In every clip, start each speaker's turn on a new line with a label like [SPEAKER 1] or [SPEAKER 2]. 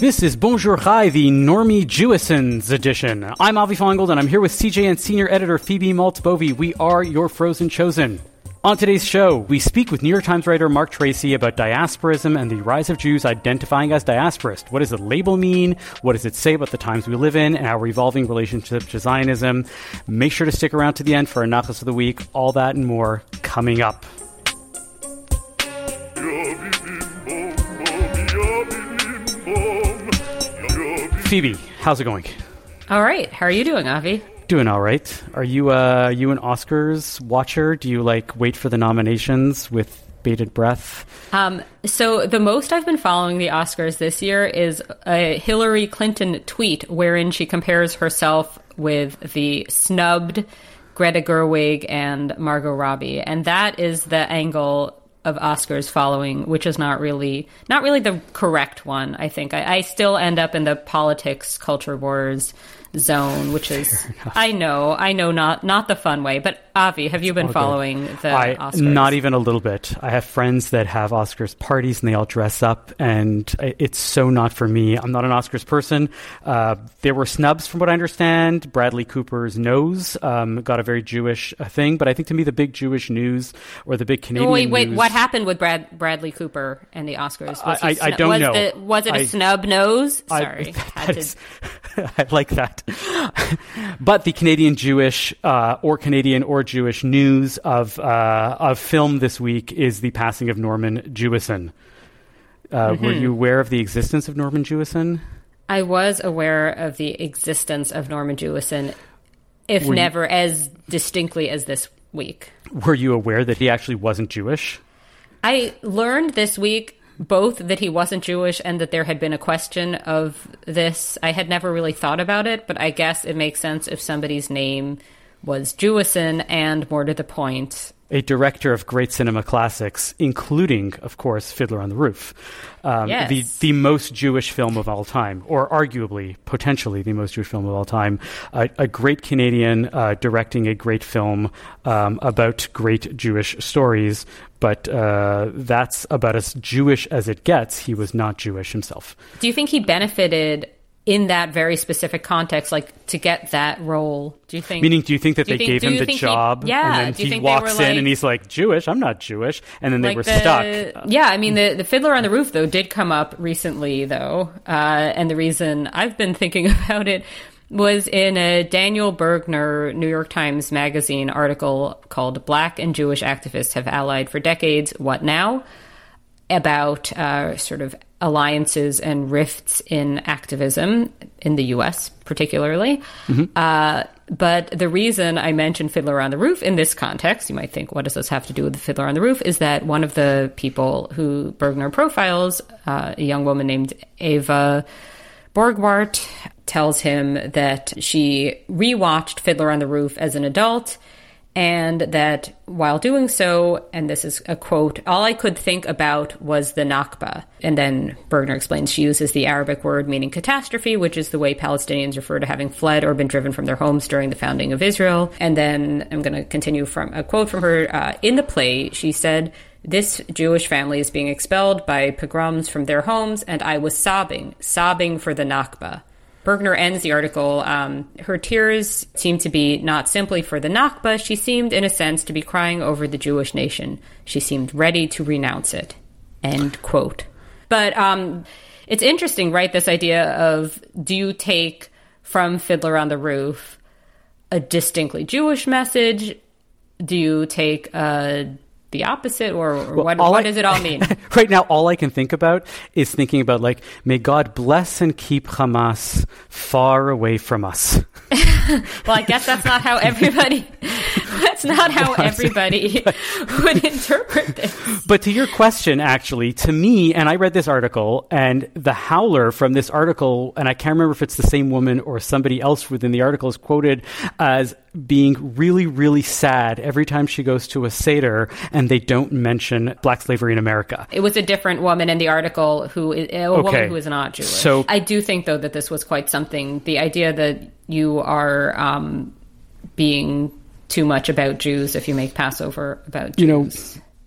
[SPEAKER 1] This is Bonjour Chai, the Normie Jewisons edition. I'm Avi Finegold, and I'm here with CJN senior editor Phoebe Maltz-Bovy. We are your frozen chosen. On today's show, we speak with New York Times writer Marc Tracy about diasporism and the rise of Jews identifying as diasporist. What does the label mean? What does it say about the times we live in and our evolving relationship to Zionism? Make sure to stick around to the end for a Nachas of the Week. All that and more coming up. Phoebe, how's it going?
[SPEAKER 2] All right. How are you doing, Avi?
[SPEAKER 1] Doing all right. Are you uh you an Oscars watcher? Do you like wait for the nominations with bated breath?
[SPEAKER 2] Um, so the most I've been following the Oscars this year is a Hillary Clinton tweet wherein she compares herself with the snubbed Greta Gerwig and Margot Robbie, and that is the angle of Oscars following, which is not really not really the correct one. I think I, I still end up in the politics culture wars zone, which is oh I know I know not not the fun way. But Avi, have you been following
[SPEAKER 1] good.
[SPEAKER 2] the
[SPEAKER 1] I,
[SPEAKER 2] Oscars?
[SPEAKER 1] Not even a little bit. I have friends that have Oscars parties and they all dress up, and it's so not for me. I'm not an Oscars person. Uh, there were snubs, from what I understand. Bradley Cooper's nose um, got a very Jewish uh, thing, but I think to me the big Jewish news or the big Canadian
[SPEAKER 2] Wait, wait.
[SPEAKER 1] news-
[SPEAKER 2] What happened with Brad Bradley Cooper and the Oscars? Was
[SPEAKER 1] I- I
[SPEAKER 2] snu-
[SPEAKER 1] don't
[SPEAKER 2] was
[SPEAKER 1] know.
[SPEAKER 2] The, was it a
[SPEAKER 1] I-
[SPEAKER 2] snub nose?
[SPEAKER 1] I-
[SPEAKER 2] Sorry, to-
[SPEAKER 1] is- I like that. but the Canadian Jewish uh, or Canadian or Jewish news of uh, of film this week is the passing of Norman Jewison. Uh, Were
[SPEAKER 2] Mm-hmm.
[SPEAKER 1] you aware of the existence of Norman Jewison?
[SPEAKER 2] I was aware of the existence of Norman Jewison, if
[SPEAKER 1] Were you-
[SPEAKER 2] never as distinctly as this week.
[SPEAKER 1] Were you aware that he actually wasn't Jewish?
[SPEAKER 2] I learned this week both that he wasn't Jewish and that there had been a question of this. I had never really thought about it, but I guess it makes sense if somebody's name was Jewison and more to the point.
[SPEAKER 1] A director of great cinema classics, including, of course, Fiddler on the Roof, um,
[SPEAKER 2] Yes.
[SPEAKER 1] the the most Jewish film of all time, or arguably, potentially, the most Jewish film of all time. A, a great Canadian uh, directing a great film um, about great Jewish stories, but uh, that's about as Jewish as it gets. He was not Jewish himself.
[SPEAKER 2] Do you think he benefited in that very specific context, like to get that role? Do you think?
[SPEAKER 1] Meaning, do you think that
[SPEAKER 2] you
[SPEAKER 1] they
[SPEAKER 2] think-
[SPEAKER 1] gave him the
[SPEAKER 2] think he-
[SPEAKER 1] job,
[SPEAKER 2] yeah,
[SPEAKER 1] and then he walks in and he's like, "Jewish? I'm not Jewish," and then they
[SPEAKER 2] like
[SPEAKER 1] were
[SPEAKER 2] the-
[SPEAKER 1] stuck.
[SPEAKER 2] Yeah, I mean the the Fiddler on the Roof though did come up recently though, uh, and the reason I've been thinking about it was in a Daniel Bergner New York Times Magazine article called "Black and Jewish Activists Have Allied for Decades. What Now?" about uh, sort of alliances and rifts in activism in the U.S., particularly. Uh, but the reason I mentioned Fiddler on the Roof in this context, you might think, what does this have to do with the Fiddler on the Roof? Is that one of the people who Bergner profiles, uh, a young woman named Ava Borgwart, tells him that she rewatched Fiddler on the Roof as an adult and that while doing so, and this is a quote, all I could think about was the Nakba. And then Bergner explains she uses the Arabic word meaning catastrophe, which is the way Palestinians refer to having fled or been driven from their homes during the founding of Israel. And then I'm going to continue from a quote from her. Uh, in the play, she said, this Jewish family is being expelled by pogroms from their homes, and I was sobbing, sobbing for the Nakba. Bergner ends the article. Um, her tears seemed to be not simply for the Nakba, she seemed, in a sense, to be crying over the Jewish nation. She seemed ready to renounce it. End quote. But um, it's interesting, right? This idea of do you take from Fiddler on the Roof a distinctly Jewish message? Do you take uh, the opposite, or, or what,
[SPEAKER 1] all
[SPEAKER 2] what
[SPEAKER 1] I-
[SPEAKER 2] does it all mean?
[SPEAKER 1] right now, all I can think about is thinking about like, may God bless and keep Hamas far away from us.
[SPEAKER 2] Well, I guess that's not how everybody. That's not how everybody would interpret this.
[SPEAKER 1] But to your question, actually, to me, and I read this article, and the howler from this article, and I can't remember if it's the same woman or somebody else within the article, is quoted as being really, really sad every time she goes to a Seder and they don't mention black slavery in America.
[SPEAKER 2] It was a different woman in the article who is a
[SPEAKER 1] Okay.
[SPEAKER 2] woman who is not Jewish.
[SPEAKER 1] So-
[SPEAKER 2] I do think though that this was quite something. The idea that you are um, being too much about Jews if you make Passover about Jews.
[SPEAKER 1] You know,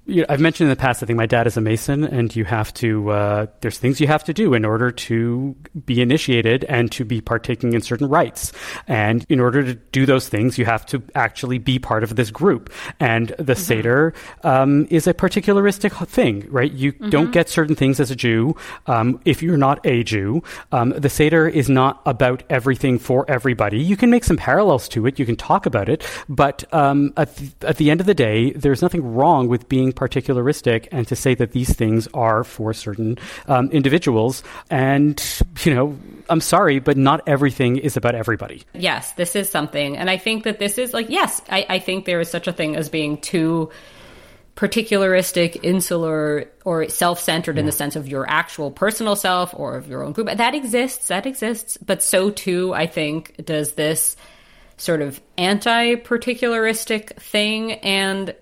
[SPEAKER 1] you know, I've mentioned in the past, I think my dad is a Mason, and you have to, uh, there's things you have to do in order to be initiated and to be partaking in certain rites. And in order to do those things, you have to actually be part of this group. And the mm-hmm. Seder um, is a particularistic thing, right? You mm-hmm. don't get certain things as a Jew um, if you're not a Jew. Um, the Seder is not about everything for everybody. You can make some parallels to it, you can talk about it, but um, at, th- at the end of the day, there's nothing wrong with being particularistic and to say that these things are for certain um, individuals. And, you know, I'm sorry, but not everything is about everybody.
[SPEAKER 2] Yes, this is something. And I think that this is like, yes, I, I think there is such a thing as being too particularistic, insular, or self centered yeah. in the sense of your actual personal self or of your own group. That exists, that exists. But so too, I think, does this sort of anti particularistic thing. And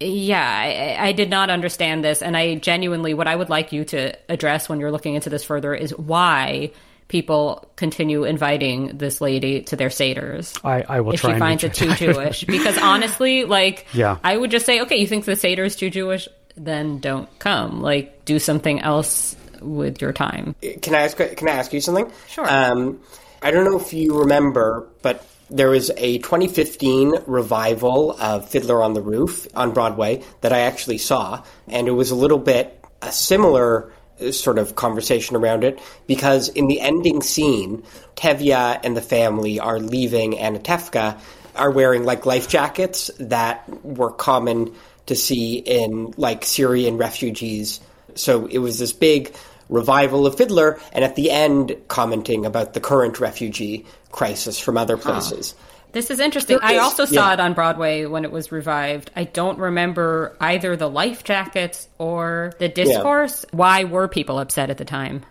[SPEAKER 2] yeah, I, I, did not understand this. And I genuinely, what I would like you to address when you're looking into this further is why people continue inviting this lady to their seders.
[SPEAKER 1] I, I will
[SPEAKER 2] if she finds it too Jewish. because honestly, like,
[SPEAKER 1] yeah.
[SPEAKER 2] I would just say, okay, you think the seder is too Jewish? Then don't come. Like, do something else with your time.
[SPEAKER 3] Can I ask? Can I ask you something?
[SPEAKER 2] Sure.
[SPEAKER 3] Um, I don't know if you remember, but there was a 2015 revival of Fiddler on the Roof on Broadway that I actually saw, and it was a little bit a similar uh, sort of conversation around it because in the ending scene, Tevye and the family are leaving, and Tefka are wearing like life jackets that were common to see in like Syrian refugees. So it was this big revival of Fiddler, and at the end, commenting about the current refugee crisis from other places. Huh.
[SPEAKER 2] This is interesting. I also saw yeah. it on Broadway when it was revived. I don't remember either the life jackets or the discourse. Yeah. Why were people upset at the time?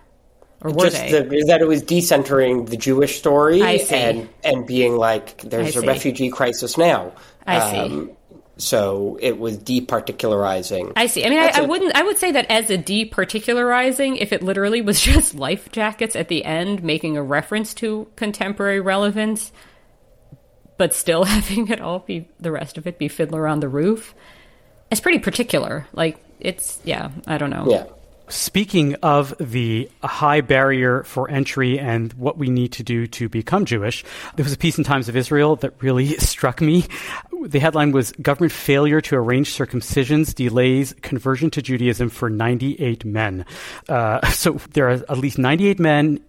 [SPEAKER 2] Or were
[SPEAKER 3] Just
[SPEAKER 2] they?
[SPEAKER 3] The, that it was decentering the Jewish story and and being like there's a refugee crisis now.
[SPEAKER 2] I um, see.
[SPEAKER 3] So it was departicularizing.
[SPEAKER 2] I see. I mean, I I, a, wouldn't. I would say that as a departicularizing, if it literally was just life jackets at the end, making a reference to contemporary relevance, but still having it all be the rest of it be Fiddler on the Roof, it's pretty particular. Like it's yeah. I don't know.
[SPEAKER 3] Yeah.
[SPEAKER 1] Speaking of the high barrier for entry and what we need to do to become Jewish, there was a piece in Times of Israel that really struck me. The headline was Government Failure to Arrange Circumcisions Delays Conversion to Judaism for 98 Men. Uh, so there are at least 98 men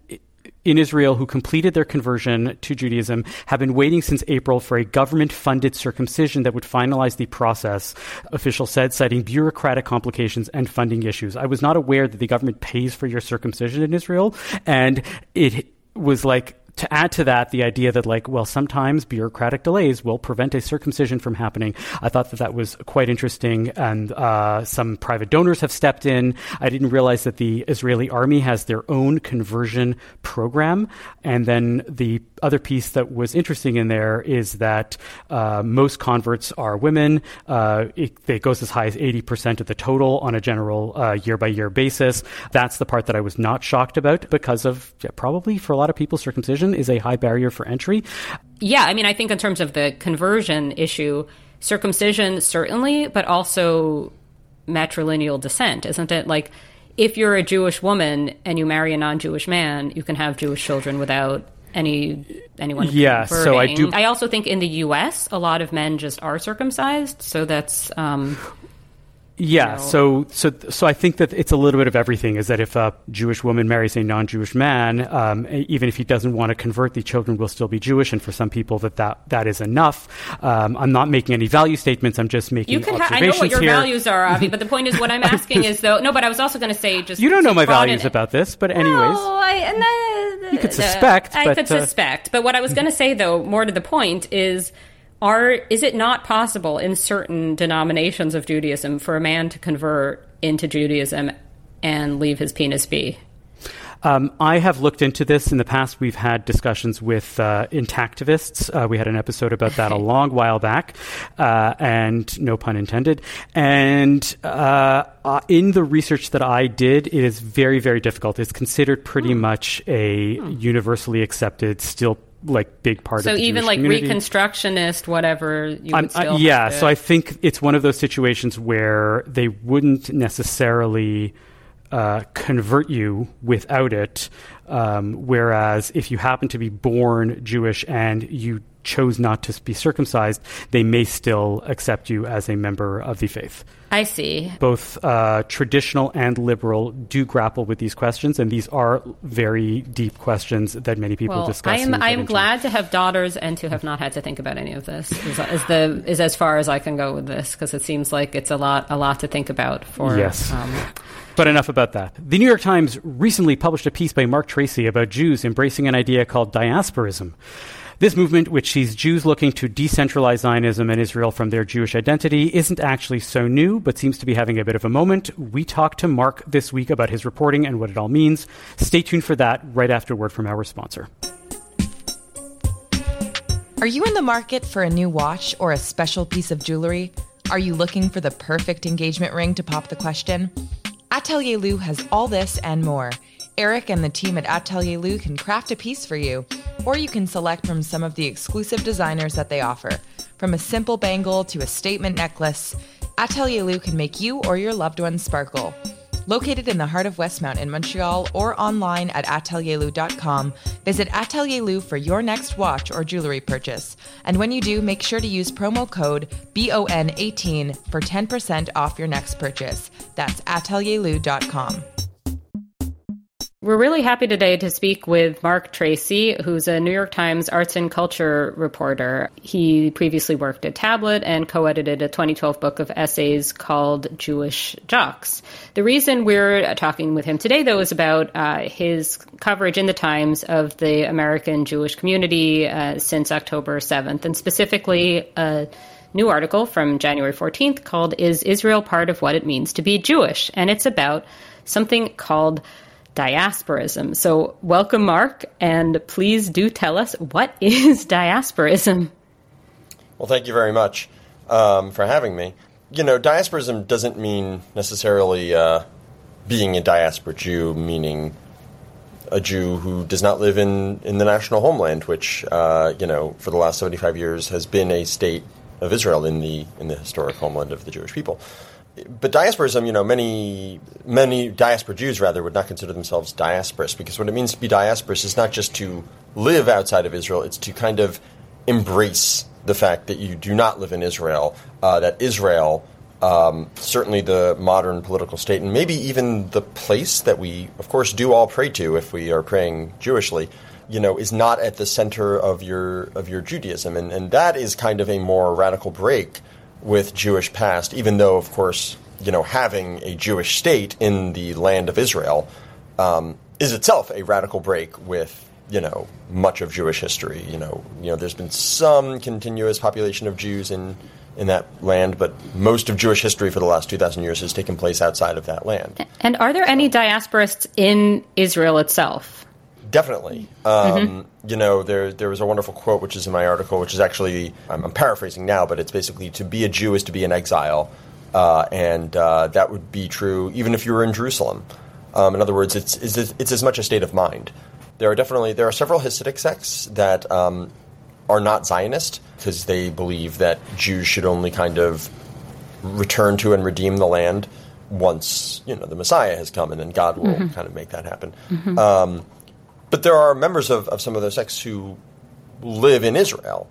[SPEAKER 1] in Israel who completed their conversion to Judaism have been waiting since April for a government funded circumcision that would finalize the process, officials said, citing bureaucratic complications and funding issues. I was not aware that the government pays for your circumcision in Israel, and it was like to add to that, the idea that, like, well, sometimes bureaucratic delays will prevent a circumcision from happening. I thought that that was quite interesting, and uh, some private donors have stepped in. I didn't realize that the Israeli army has their own conversion program. And then the other piece that was interesting in there is that uh, most converts are women. Uh, it, it, goes as high as 80% of the total on a general year by year basis. That's the part that I was not shocked about because of yeah, probably for a lot of people, circumcision is a high barrier for entry.
[SPEAKER 2] Yeah, I mean, I think in terms of the conversion issue, circumcision certainly, but also matrilineal descent, isn't it? Like, if you're a Jewish woman and you marry a non-Jewish man, you can have Jewish children without any anyone.
[SPEAKER 1] Yeah, converting. so I do.
[SPEAKER 2] I also think in the U.S. a lot of men just are circumcised, so that's. Um,
[SPEAKER 1] yeah, so so so I think that it's a little bit of everything. Is that if a Jewish woman marries a non-Jewish man, um, even if he doesn't want to convert, the children will still be Jewish, and for some people that that, that is enough. Um, I'm not making any value statements. I'm just making you can. Ha- I
[SPEAKER 2] know what your
[SPEAKER 1] here.
[SPEAKER 2] values are, Avi, but the point is, what I'm asking is though. No, but I was also going to say just
[SPEAKER 1] you don't know my values about this, but anyways,
[SPEAKER 2] no, I,
[SPEAKER 1] uh, you could suspect.
[SPEAKER 2] I
[SPEAKER 1] but,
[SPEAKER 2] could uh, suspect, but what I was going to say though, more to the point, is are is it not possible in certain denominations of Judaism for a man to convert into Judaism and leave his penis be?
[SPEAKER 1] Um, I have looked into this in the past. We've had discussions with uh, intactivists. Uh, we had an episode about that a long while back, uh, and no pun intended. And uh, uh, in the research that I did, it is very, very difficult. It's considered pretty hmm. much a hmm. universally accepted, still like big part
[SPEAKER 2] so
[SPEAKER 1] of the
[SPEAKER 2] even
[SPEAKER 1] Jewish
[SPEAKER 2] like
[SPEAKER 1] community.
[SPEAKER 2] reconstructionist whatever you
[SPEAKER 1] I'm-
[SPEAKER 2] would still
[SPEAKER 1] I- yeah, so I think it's one of those situations where they wouldn't necessarily uh, convert you without it. Um, whereas if you happen to be born Jewish and you chose not to be circumcised, they may still accept you as a member of the faith.
[SPEAKER 2] I see.
[SPEAKER 1] Both uh, traditional and liberal do grapple with these questions, and these are very deep questions that many people
[SPEAKER 2] Well,
[SPEAKER 1] discuss.
[SPEAKER 2] I am I am glad to have daughters and to have not had to think about any of this. Is, is the is as far as I can go with this because it seems like it's a lot a lot to think about for
[SPEAKER 1] Yes.
[SPEAKER 2] um,
[SPEAKER 1] But enough about that. The New York Times recently published a piece by Marc Tracy about Jews embracing an idea called diasporism. This movement, which sees Jews looking to decentralize Zionism and Israel from their Jewish identity, isn't actually so new, but seems to be having a bit of a moment. We talked to Marc this week about his reporting and what it all means. Stay tuned for that right after word from our sponsor.
[SPEAKER 4] Are you in the market for a new watch or a special piece of jewelry? Are you looking for the perfect engagement ring to pop the question? Atelier Lou has all this and more. Eric and the team at Atelier Lou can craft a piece for you, or you can select from some of the exclusive designers that they offer. From a simple bangle to a statement necklace, Atelier Lou can make you or your loved ones sparkle. Located in the heart of Westmount in Montreal or online at atelierlou.com, visit Atelier Lou for your next watch or jewelry purchase. And when you do, make sure to use promo code BON18 for 10% off your next purchase. That's atelierlou.com.
[SPEAKER 2] We're really happy today to speak with Marc Tracy, who's a New York Times arts and culture reporter. He previously worked at Tablet and co edited a 2012 book of essays called Jewish Jocks. The reason we're talking with him today, though, is about uh, his coverage in the Times of the American Jewish community uh, since October 7th, and specifically a new article from January 14th called Is Israel Part of What It Means to Be Jewish? And it's about something called diasporism. So, welcome, Marc, and please do tell us what is diasporism?
[SPEAKER 5] Well, thank you very much um, for having me. You know, diasporism doesn't mean necessarily uh, being a diaspora Jew, meaning a Jew who does not live in, in the national homeland, which, uh, you know, for the last 75 years has been a state of Israel in the, in the historic homeland of the Jewish people. But diasporism, you know, many many diaspora Jews rather would not consider themselves diasporous because what it means to be diasporous is not just to live outside of Israel; it's to kind of embrace the fact that you do not live in Israel, uh, that Israel, um, certainly the modern political state, and maybe even the place that we, of course, do all pray to if we are praying Jewishly, you know, is not at the center of your of your Judaism, and and that is kind of a more radical break with Jewish past, even though, of course, you know, having a Jewish state in the land of Israel um, is itself a radical break with you know much of Jewish history. You know, you know, there's been some continuous population of Jews in in that land, but most of Jewish history for the last two thousand years has taken place outside of that land.
[SPEAKER 2] And are there any diasporists in Israel itself?
[SPEAKER 5] Definitely. Um, You know, there there was a wonderful quote which is in my article, which is actually I'm, I'm paraphrasing now, but it's basically to be a Jew is to be in exile, uh, and uh, that would be true even if you were in Jerusalem. Um, in other words, it's, it's it's as much a state of mind. There are definitely there are several Hasidic sects that um, are not Zionist because they believe that Jews should only kind of return to and redeem the land once you know the Messiah has come, and then God will kind of make that happen. Um, but there are members of, of some of those sects who live in Israel,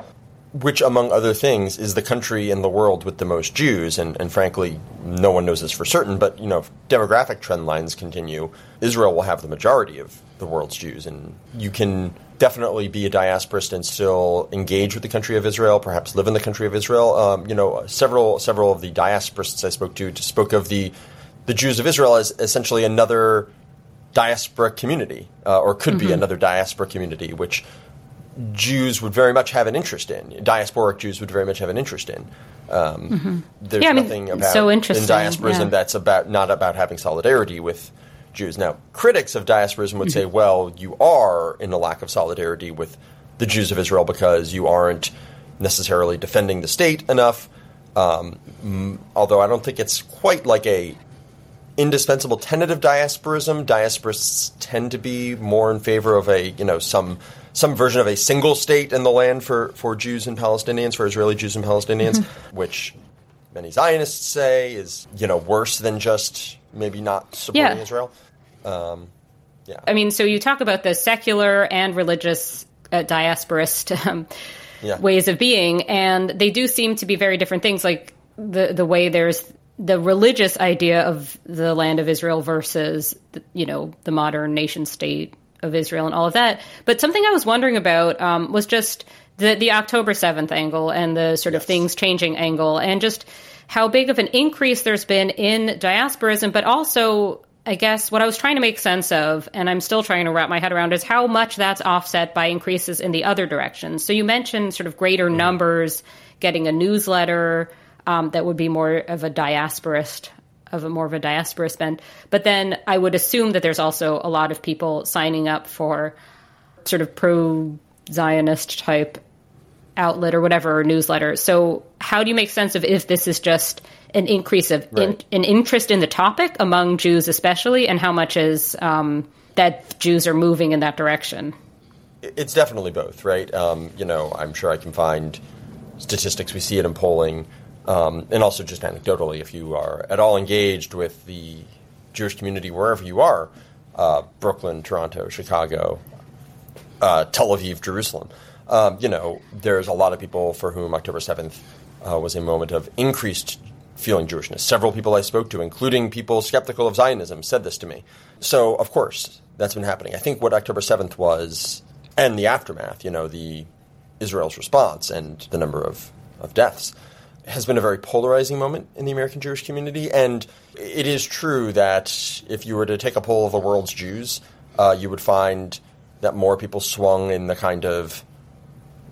[SPEAKER 5] which, among other things, is the country in the world with the most Jews. And, and frankly, no one knows this for certain, but you know, if demographic trend lines continue, Israel will have the majority of the world's Jews. And you can definitely be a diasporist and still engage with the country of Israel, perhaps live in the country of Israel. Um, you know, several several of the diasporists I spoke to spoke of the the Jews of Israel as essentially another diaspora community, uh, or could be another diaspora community, which Jews would very much have an interest in. Diasporic Jews would very much have an interest in. Um, There's
[SPEAKER 2] Yeah, I mean,
[SPEAKER 5] nothing about
[SPEAKER 2] so
[SPEAKER 5] in diasporism
[SPEAKER 2] yeah.
[SPEAKER 5] that's about not about having solidarity with Jews. Now, critics of diasporism would say,
[SPEAKER 2] Mm-hmm.
[SPEAKER 5] well, you are in a lack of solidarity with the Jews of Israel because you aren't necessarily defending the state enough. Um, although I don't think it's quite like a indispensable tenet of diasporism. Diasporists tend to be more in favor of a you know some some version of a single state in the land for, for Jews and Palestinians, for Israeli Jews and Palestinians, mm-hmm. which many Zionists say is you know worse than just maybe not supporting yeah. Israel. Um,
[SPEAKER 2] yeah. I mean, so you talk about the secular and religious uh, diasporist um, yeah. ways of being, and they do seem to be very different things. Like the the way there's the religious idea of the land of Israel versus you know the modern nation state of Israel and all of that. But something I was wondering about um, was just the the October seventh angle and the sort yes. of things changing angle, and just how big of an increase there's been in diasporism, but also I guess what I was trying to make sense of, and I'm still trying to wrap my head around, is how much that's offset by increases in the other directions. So you mentioned sort of greater mm-hmm. numbers getting a newsletter um, that would be more of a diasporist, of a more of a diaspora spend. But then I would assume that there's also a lot of people signing up for sort of pro Zionist type outlet or whatever or newsletter. So how do you make sense of if this is just an increase of right. in, an interest in the topic among Jews, especially, and how much is um, that Jews are moving in that direction?
[SPEAKER 5] It's definitely both, right? Um, you know, I'm sure I can find statistics. We see it in polling, um, and also just anecdotally, if you are at all engaged with the Jewish community wherever you are, uh, Brooklyn, Toronto, Chicago, uh, Tel Aviv, Jerusalem. Um, you know, there's a lot of people for whom October 7th uh, was a moment of increased feeling Jewishness. Several people I spoke to, including people skeptical of Zionism, said this to me. So, of course, that's been happening. I think what October 7th was, and the aftermath, you know, the Israel's response and the number of, of deaths, has been a very polarizing moment in the American Jewish community. And it is true that if you were to take a poll of the world's Jews, uh, you would find that more people swung in the kind of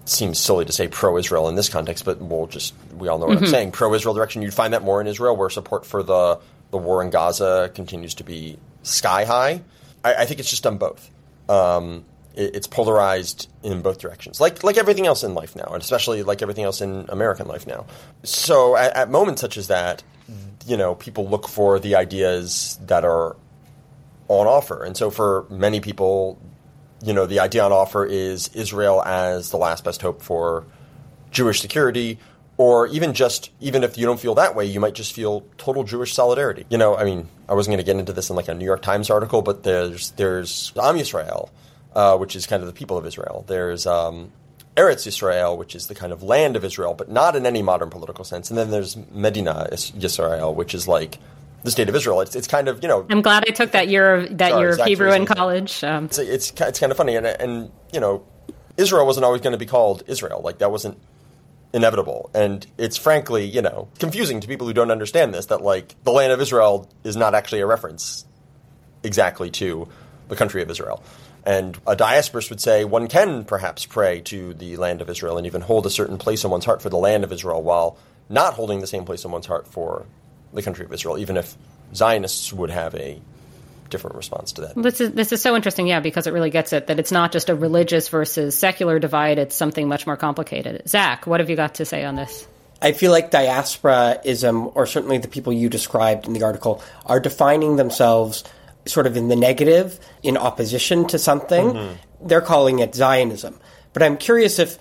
[SPEAKER 5] seems silly to say pro-Israel in this context, but we'll just we all know what mm-hmm. I'm saying. Pro-Israel direction, you'd find that more in Israel, where support for the the war in Gaza continues to be sky high. I, I think it's just done both. Um, it's polarized in both directions, like like everything else in life now, and especially like everything else in American life now. So at, at moments such as that, you know, people look for the ideas that are on offer, and so for many people, you know, the idea on offer is Israel as the last best hope for Jewish security, or even just even if you don't feel that way, you might just feel total Jewish solidarity. You know, I mean, I wasn't going to get into this in like a New York Times article, but there's there's Am Yisrael, uh, which is kind of the people of Israel. There's um, Eretz Israel, which is the kind of land of Israel, but not in any modern political sense. And then there's Medina Yisrael, which is like the state of Israel. It's, it's kind of you know.
[SPEAKER 2] I'm glad I took that year of that sorry, year of Hebrew in college. Um.
[SPEAKER 5] It's, it's it's kind of funny, and and you know, Israel wasn't always going to be called Israel. Like that wasn't inevitable, and it's frankly you know confusing to people who don't understand this that like the land of Israel is not actually a reference exactly to the country of Israel. And a diasporist would say one can perhaps pray to the land of Israel and even hold a certain place in one's heart for the land of Israel while not holding the same place in one's heart for the country of Israel, even if Zionists would have a different response to that.
[SPEAKER 2] This is this is so interesting, yeah, because it really gets it that it's not just a religious versus secular divide; it's something much more complicated. Zach, what have you got to say on this?
[SPEAKER 3] I feel like diasporaism, or certainly the people you described in the article, are defining themselves sort of in the negative, in opposition to something. Mm-hmm. They're calling it Zionism. But I'm curious if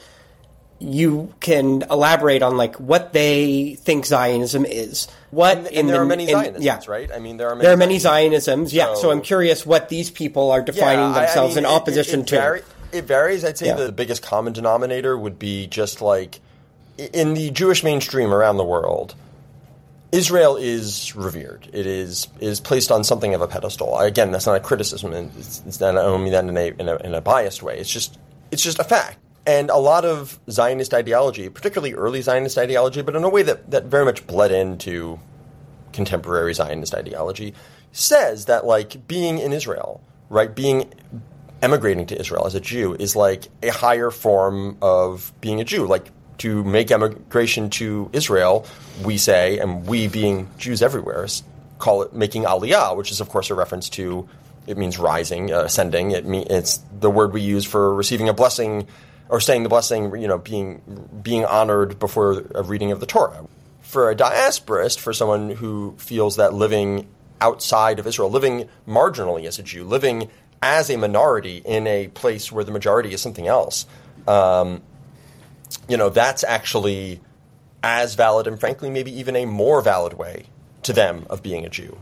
[SPEAKER 3] you can elaborate on like what they think Zionism is. What
[SPEAKER 5] and, and there the, are many Zionisms, yeah. right? I mean, there are many
[SPEAKER 3] there are many Zionisms. Yeah, so, so I'm curious what these people are defining yeah, themselves I, mean, in opposition it, it, it to.
[SPEAKER 5] it varies. I'd say yeah. the biggest common denominator would be just like in the Jewish mainstream around the world. Israel is revered. It is is placed on something of a pedestal. Again, that's not a criticism. It's, it's not, I don't mean that in a, in a in a biased way. It's just it's just a fact. And a lot of Zionist ideology, particularly early Zionist ideology, but in a way that, that very much bled into contemporary Zionist ideology, says that like being in Israel, right, being emigrating to Israel as a Jew is like a higher form of being a Jew. Like to make emigration to Israel, we say, and we being Jews everywhere, call it making aliyah, which is of course a reference to it means rising, uh, ascending. It mean, it's the word we use for receiving a blessing or saying the blessing, you know, being being honored before a reading of the Torah. For a diasporist, for someone who feels that living outside of Israel, living marginally as a Jew, living as a minority in a place where the majority is something else, um, you know, that's actually as valid and frankly maybe even a more valid way to them of being a Jew.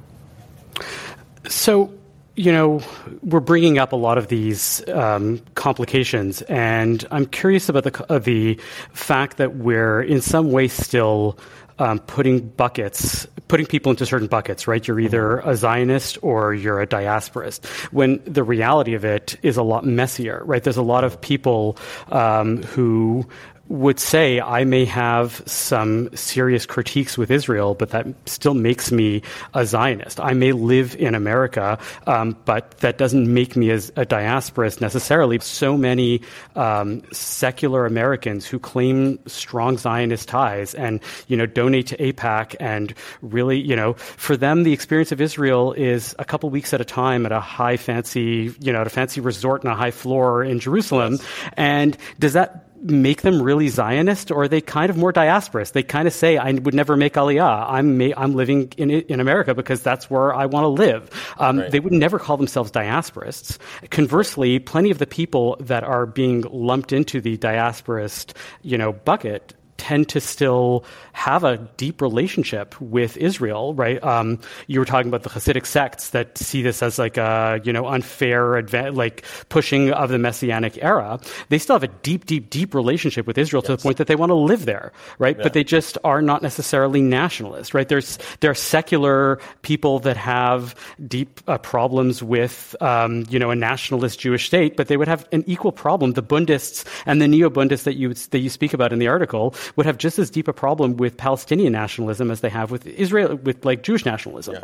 [SPEAKER 1] So, you know, we're bringing up a lot of these um, complications, and I'm curious about the uh, the fact that we're in some way still um, putting buckets, putting people into certain buckets, right? You're either a Zionist or you're a diasporist. When the reality of it is a lot messier, right? There's a lot of people um, who would say I may have some serious critiques with Israel, but that still makes me a Zionist. I may live in America, um, but that doesn't make me as a diasporist necessarily. So many um, secular Americans who claim strong Zionist ties and you know donate to AIPAC and really you know for them the experience of Israel is a couple weeks at a time at a high fancy you know at a fancy resort in a high floor in Jerusalem, yes. and does that make them really Zionist, or are they kind of more diasporist? They kind of say, "I would never make Aliyah. I'm ma- I'm living in in America because that's where I want to live." Um, right. They would never call themselves diasporists. Conversely, plenty of the people that are being lumped into the diasporist, you know, bucket tend to still have a deep relationship with Israel, right? Um, you were talking about the Hasidic sects that see this as like a you know unfair adva- like pushing of the messianic era. They still have a deep, deep, deep relationship with Israel yes. to the point that they want to live there, right? Yeah. But they just are not necessarily nationalist, right? There's there are secular people that have deep uh, problems with um, you know a nationalist Jewish state, but they would have an equal problem. The Bundists and the neo-Bundists that you that you speak about in the article would have just as deep a problem with Palestinian nationalism as they have with Israel, with like Jewish nationalism.
[SPEAKER 5] Yeah.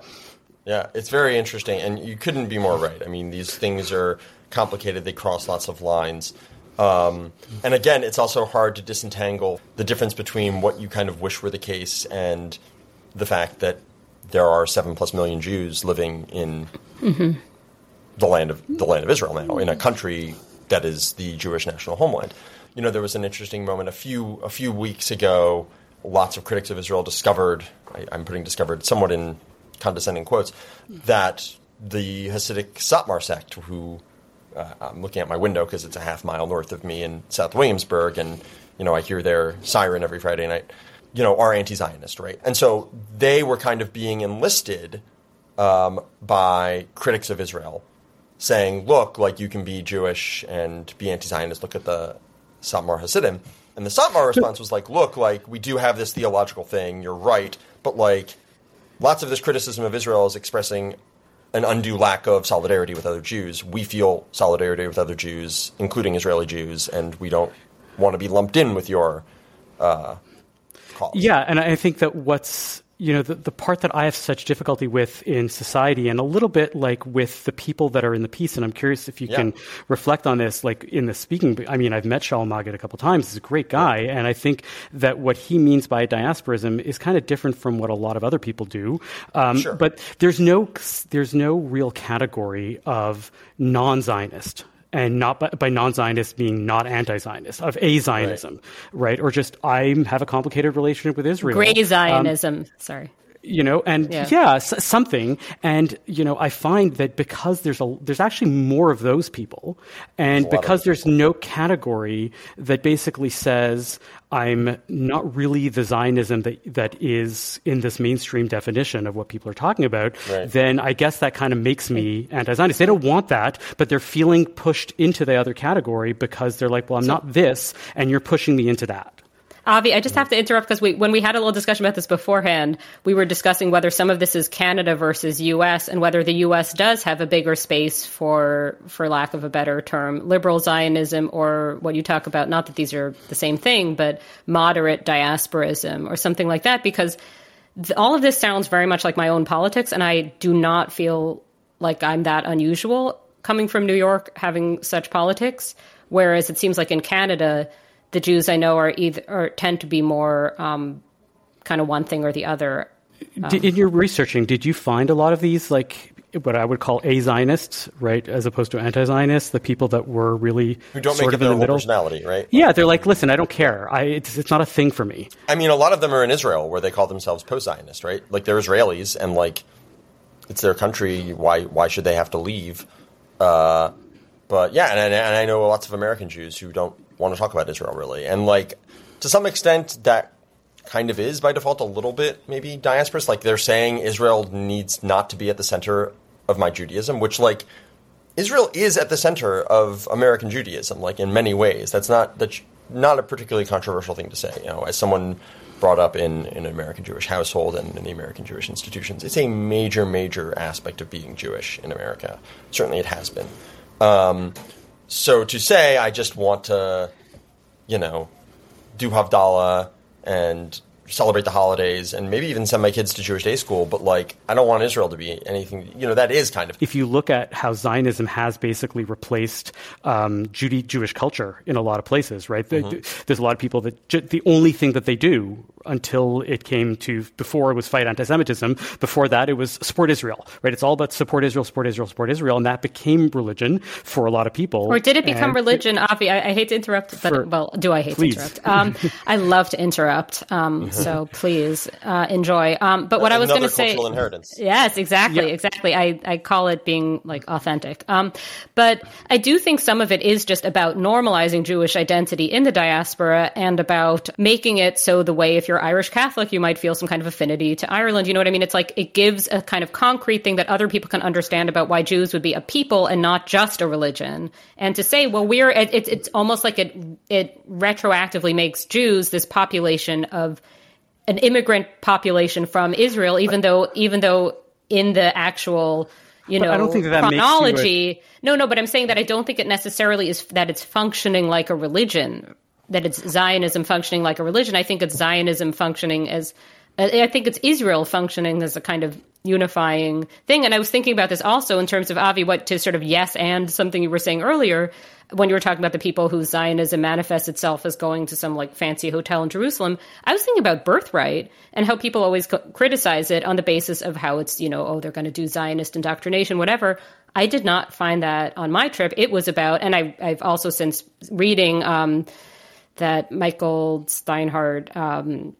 [SPEAKER 5] Yeah, it's very interesting, and you couldn't be more right. I mean, these things are complicated; they cross lots of lines. Um, and again, it's also hard to disentangle the difference between what you kind of wish were the case and the fact that there are seven plus million Jews living in mm-hmm. the land of the land of Israel now, in a country that is the Jewish national homeland you know, there was an interesting moment a few a few weeks ago. Lots of critics of Israel discovered, I, am putting discovered somewhat in condescending quotes, that the Hasidic Satmar sect, who uh, I'm looking at my window because it's a half mile north of me in South Williamsburg, and you know I hear their siren every Friday night. You know, are anti-Zionist, right? And so they were kind of being enlisted um, by critics of Israel, saying, "Look, like you can be Jewish and be anti-Zionist. Look at the Satmar Hasidim. And the Satmar response was like, look, like, we do have this theological thing, you're right, but like, lots of this criticism of Israel is expressing an undue lack of solidarity with other Jews. We feel solidarity with other Jews, including Israeli Jews, and we don't want to be lumped in with your uh, cause.
[SPEAKER 1] Yeah, and I think that what's you know, the, the part that I have such difficulty with in society and a little bit like with the people that are in the piece, and I'm curious if you yeah. can reflect on this, like in the speaking, I mean, I've met Shaul Magid a couple times. He's a great guy. And I think that what he means by diasporism is kind of different from what a lot of other people do. Um,
[SPEAKER 5] sure.
[SPEAKER 1] But there's no, there's no real category of non-Zionist and not by, by non-Zionist being not anti-Zionist of a Zionism, right. right? Or just I have a complicated relationship with Israel.
[SPEAKER 2] Gray Zionism. Um, Sorry
[SPEAKER 1] you know and yeah. yeah s- something. And you know i find that because there's a there's actually more of those people and because there's no category that basically says i'm not really the zionism that that is in this mainstream definition of what people are talking about right. then i guess that kind of makes me anti-zionist. They don't want that but they're feeling pushed into the other category because they're like well i'm so, not this and you're pushing me into that
[SPEAKER 2] Avi, I just have to interrupt because we, when we had a little discussion about this beforehand, we were discussing whether some of this is Canada versus U.S. and whether the U.S. does have a bigger space for, for lack of a better term, liberal Zionism or what you talk about. Not that these are the same thing, but moderate diasporism or something like that. Because th- all of this sounds very much like my own politics, and I do not feel like I'm that unusual coming from New York, having such politics. Whereas it seems like in Canada the Jews I know are either or tend to be more um, kind of one thing or the other.
[SPEAKER 1] Um, in your researching, did you find a lot of these like what I would call a Zionists, right, as opposed to anti-Zionists, the people that were really
[SPEAKER 5] who don't
[SPEAKER 1] sort
[SPEAKER 5] make
[SPEAKER 1] it
[SPEAKER 5] of
[SPEAKER 1] in the middle.
[SPEAKER 5] personality, right?
[SPEAKER 1] Yeah, they're like, listen, I don't care. I, it's, it's not a thing for me.
[SPEAKER 5] I mean, a lot of them are in Israel, where they call themselves post-Zionist, right? Like they're Israelis, and like it's their country. Why why should they have to leave? Uh, but yeah, and, and I know lots of American Jews who don't want to talk about Israel really, and like to some extent that kind of is by default a little bit maybe diasporous. Like they're saying Israel needs not to be at the center of my Judaism, which like Israel is at the center of American Judaism, like in many ways. That's not that's not a particularly controversial thing to say. You know, as someone brought up in, in an American Jewish household and in the American Jewish institutions, it's a major, major aspect of being Jewish in America. Certainly, it has been. Um, so to say, I just want to, you know, do Havdalah and celebrate the holidays and maybe even send my kids to Jewish day school, but like I don't want Israel to be anything. You know, that is kind of.
[SPEAKER 1] If you look at how Zionism has basically replaced um, Judy, Jewish culture in a lot of places, right? Mm-hmm. There's a lot of people that the only thing that they do until it came to before it was fight anti-Semitism. Before that, it was support Israel, right? It's all about support Israel, support Israel, support Israel, and that became religion for a lot of people.
[SPEAKER 2] Or did it become and religion, Avi? I, I, hate to interrupt, but for, well, do I hate please. to interrupt? Um, I love to interrupt, um, so please uh, enjoy. Um, but what I was going to say,
[SPEAKER 5] inheritance.
[SPEAKER 2] Yes, exactly, yep. exactly. I I call it being like authentic. Um, but I do think some of it is just about normalizing Jewish identity in the diaspora and about making it so the way if you're Irish Catholic, you might feel some kind of affinity to Ireland. You know what I mean? It's like it gives a kind of concrete thing that other people can understand about why Jews would be a people and not just a religion. And to say, well, we're it, it, it's almost like it it retroactively makes Jews this population of an immigrant population from Israel, even though even though in the actual you know,
[SPEAKER 1] I don't think that, that
[SPEAKER 2] chronology.
[SPEAKER 1] A-
[SPEAKER 2] no, no, but I'm saying that I don't think it necessarily is that it's functioning like a religion that it's Zionism functioning like a religion. I think it's Zionism functioning as I think it's Israel functioning as a kind of unifying thing. And I was thinking about this also in terms of Avi, what to sort of yes and something you were saying earlier when you were talking about the people whose Zionism manifests itself as going to some like fancy hotel in Jerusalem. I was thinking about birthright and how people always co- criticize it on the basis of how it's, you know, oh, they're going to do Zionist indoctrination, whatever. I did not find that on my trip. It was about, and I, have also since reading, um, that Michael Steinhardt um,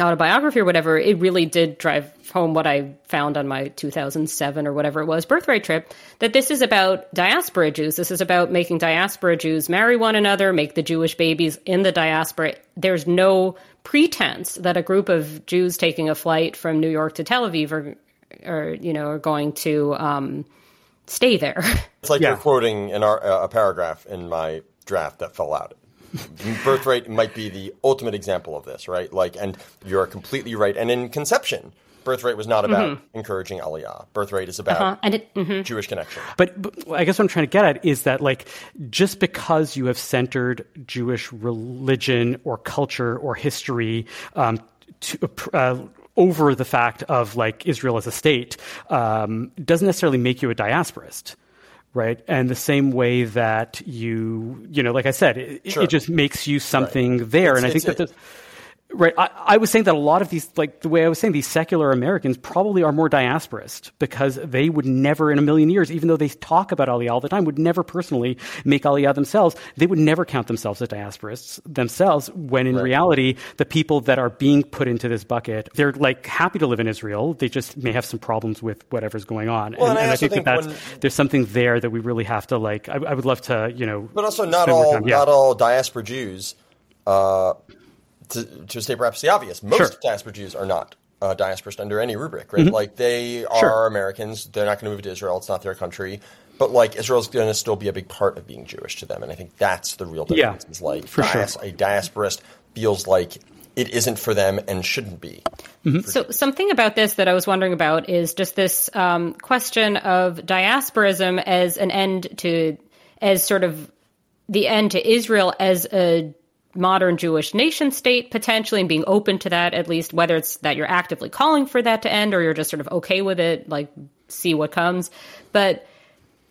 [SPEAKER 2] autobiography or whatever, it really did drive home what I found on my 2007 or whatever it was birthright trip that this is about diaspora Jews. This is about making diaspora Jews marry one another, make the Jewish babies in the diaspora. There's no pretense that a group of Jews taking a flight from New York to Tel Aviv are, are you know, are going to um, stay there.
[SPEAKER 5] It's like yeah. you're quoting in our, uh, a paragraph in my draft that fell out birthright might be the ultimate example of this, right? Like, and you're completely right. And in conception, birthright was not about mm-hmm. encouraging aliyah. Birthright is about uh-huh. and it, mm-hmm. Jewish connection.
[SPEAKER 1] But, but, I guess what I'm trying to get at is that, like, just because you have centered Jewish religion or culture or history um, to, uh, over the fact of like Israel as a state um, doesn't necessarily make you a diasporist right? And the same way that you, you know, like I said, it, sure. it just makes you something right. there. It's, and I think that Right. I, I, was saying that a lot of these, like the way I was saying, these secular Americans probably are more diasporist because they would never in a million years, even though they talk about Aliyah all the time, would never personally make Aliyah themselves. They would never count themselves as diasporists themselves when in right. reality, the people that are being put into this bucket, they're like happy to live in Israel. They just may have some problems with whatever's going on.
[SPEAKER 5] Well, and, and, I,
[SPEAKER 1] and I, think,
[SPEAKER 5] think
[SPEAKER 1] that that's, when, there's something there that we really have to like, I, I would love to, you know.
[SPEAKER 5] But also not all, yeah. not all diaspora Jews, uh, to, to state perhaps the obvious, most sure. diaspora Jews are not uh, diasporists under any rubric, right? Mm-hmm. Like they are sure. Americans. They're not going to move to Israel. It's not their country. But like Israel's going to still be a big part of being Jewish to them, and I think that's the real difference.
[SPEAKER 1] Yeah,
[SPEAKER 5] is like
[SPEAKER 1] for
[SPEAKER 5] dias-
[SPEAKER 1] sure.
[SPEAKER 5] a diasporist feels like it isn't for them and shouldn't be.
[SPEAKER 2] Mm-hmm. So something about this that I was wondering about is just this um, question of diasporism as an end to, as sort of the end to Israel as a modern Jewish nation state potentially and being open to that, at least whether it's that you're actively calling for that to end or you're just sort of okay with it, like see what comes. But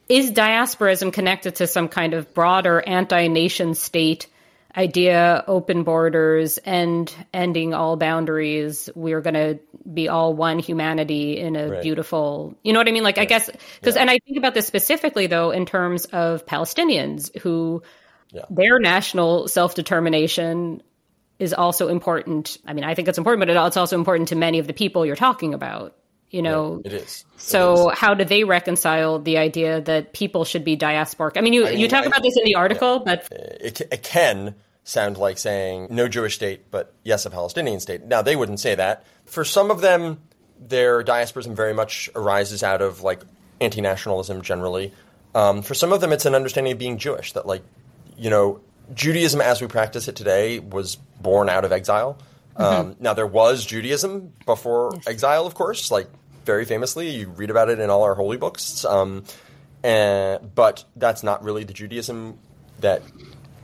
[SPEAKER 2] is diasporism connected to some kind of broader anti nation state idea, open borders, and ending all boundaries? We're going to be all one humanity in a right. beautiful, you know what I mean? Like, right. I guess, because, yeah. and I think about this specifically though, in terms of Palestinians who yeah. their national self determination is also important. I mean, I think it's important, but it's also important to many of the people you're talking about. You know,
[SPEAKER 5] it is.
[SPEAKER 2] So
[SPEAKER 5] It is.
[SPEAKER 2] how do they reconcile the idea that people should be diasporic? I mean, you,
[SPEAKER 5] I
[SPEAKER 2] you talk
[SPEAKER 5] I-
[SPEAKER 2] about this in the article, but
[SPEAKER 5] it, it can sound like saying no Jewish state, but yes, a Palestinian state. Now, they wouldn't say that. For some of them, their diasporism very much arises out of like anti nationalism generally. Um, for some of them, it's an understanding of being Jewish that, like, you know, Judaism as we practice it today was born out of exile. Um, now, there was Judaism before exile, of course, like very famously. You read about it in all our holy books. Um, and, but that's not really the Judaism that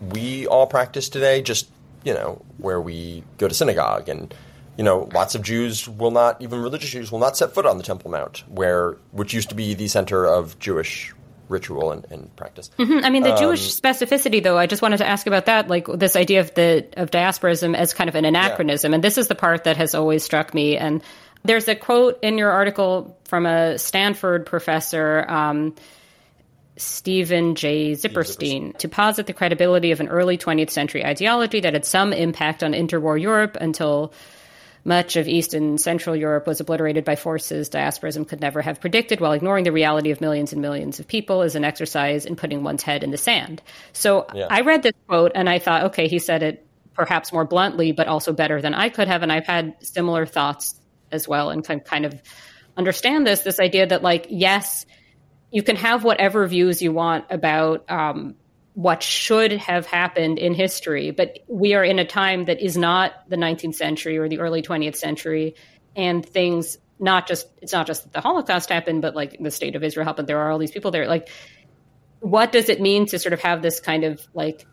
[SPEAKER 5] we all practice today, just, you know, where we go to synagogue and, you know, lots of Jews will not, even religious Jews, will not set foot on the Temple Mount, where, which used to be the center of Jewish ritual and, and practice.
[SPEAKER 2] I mean, the
[SPEAKER 5] Um,
[SPEAKER 2] Jewish specificity, though, I just wanted to ask about that, like this idea of the of diasporism as kind of an anachronism, and this is the part that has always struck me. And there's a quote in your article from a Stanford professor. Um, Steven J. Zipperstein to posit the credibility of an early 20th century ideology that had some impact on interwar Europe until much of East and Central Europe was obliterated by forces diasporism could never have predicted, while ignoring the reality of millions and millions of people is an exercise in putting one's head in the sand. So
[SPEAKER 5] Yeah.
[SPEAKER 2] I read this quote and I thought, okay, he said it perhaps more bluntly, but also better than I could have. And I've had similar thoughts as well and can kind of understand this this idea that, like, yes, you can have whatever views you want about um, what should have happened in history, but we are in a time that is not the 19th century or the early 20th century, and things not just it's not just that the Holocaust happened, but like the state of Israel happened. There are all these people there. Like, what does it mean to sort of have this kind of like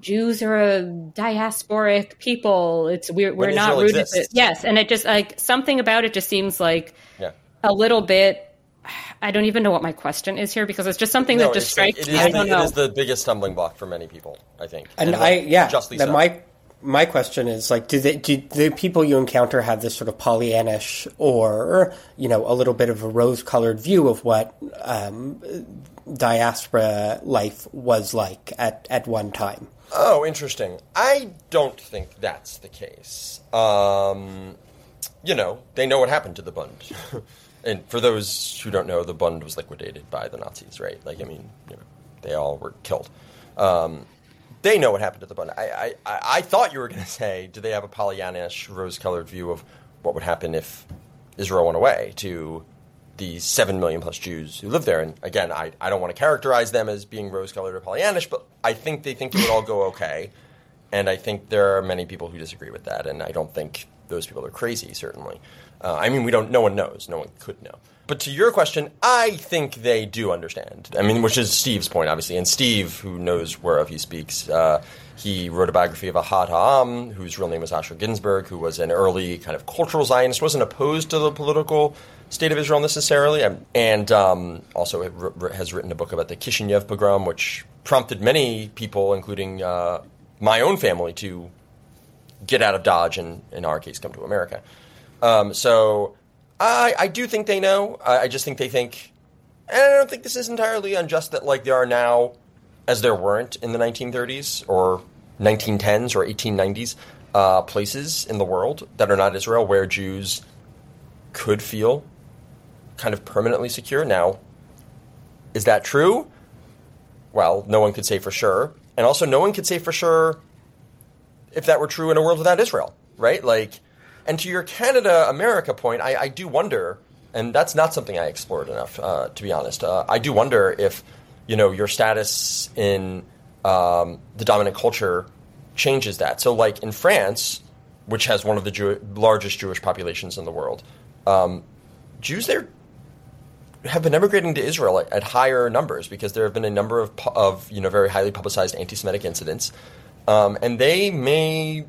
[SPEAKER 2] Jews are a diasporic people? It's we're we're
[SPEAKER 5] When
[SPEAKER 2] not
[SPEAKER 5] Israel
[SPEAKER 2] rooted.
[SPEAKER 5] exists.
[SPEAKER 2] yes, and it just like something about it just seems like
[SPEAKER 5] Yeah.
[SPEAKER 2] a little bit. I don't even know what my question is here because it's just something that just strikes
[SPEAKER 5] it
[SPEAKER 2] me.
[SPEAKER 5] is
[SPEAKER 2] I
[SPEAKER 5] the,
[SPEAKER 2] don't
[SPEAKER 5] it
[SPEAKER 2] know.
[SPEAKER 5] is the biggest stumbling block for many people, I think.
[SPEAKER 3] And
[SPEAKER 5] like,
[SPEAKER 3] I, yeah,
[SPEAKER 5] justly
[SPEAKER 3] that
[SPEAKER 5] so.
[SPEAKER 3] my my question is like, do the do the people you encounter have this sort of Pollyannish or you know a little bit of a rose colored view of what um, diaspora life was like at at one time?
[SPEAKER 5] Oh, interesting. I don't think that's the case. Um, you know, they know what happened to the Bund. and for those who don't know, the Bund was liquidated by the Nazis, right? Like, I mean, you know, they all were killed. Um, they know what happened to the Bund. I, I, I thought you were going to say, do they have a Pollyannish, rose-colored view of what would happen if Israel went away to the seven million plus Jews who live there. And again, I, I don't want to characterize them as being rose colored or Pollyannish, but I think they think it would all go okay. And I think there are many people who disagree with that, and I don't think those people are crazy, certainly. Uh, I mean, we don't, no one knows. No one could know. But to your question, I think they do understand. I mean, which is Steve's point, obviously. And Steve, who knows whereof he speaks, uh, he wrote a biography of Ahad Ha'am, whose real name was Asher Ginsburg, who was an early kind of cultural Zionist, wasn't opposed to the political state of Israel necessarily, um, and um, also has written a book about the Kishinev pogrom, which prompted many people, including uh, my own family, to get out of Dodge and, in our case, come to America. Um, so I, I do think they know. I, I just think they think, and I don't think this is entirely unjust that like there are now, as there weren't in the 1930s or 1910s or 1890s, uh, places in the world that are not Israel where Jews could feel kind of permanently secure. Now, is that true? Well, no one could say for sure. And also, no one could say for sure if that were true in a world without Israel, right? Like, and to your Canada America point, I, I do wonder, and that's not something I explored enough, uh, to be honest. Uh, I do wonder if, you know, your status in um, the dominant culture changes that. So, like in France, which has one of the Jew- largest Jewish populations in the world, um, Jews there have been emigrating to Israel at, at higher numbers because there have been a number of, of you know very highly publicized anti-Semitic incidents, um, and they may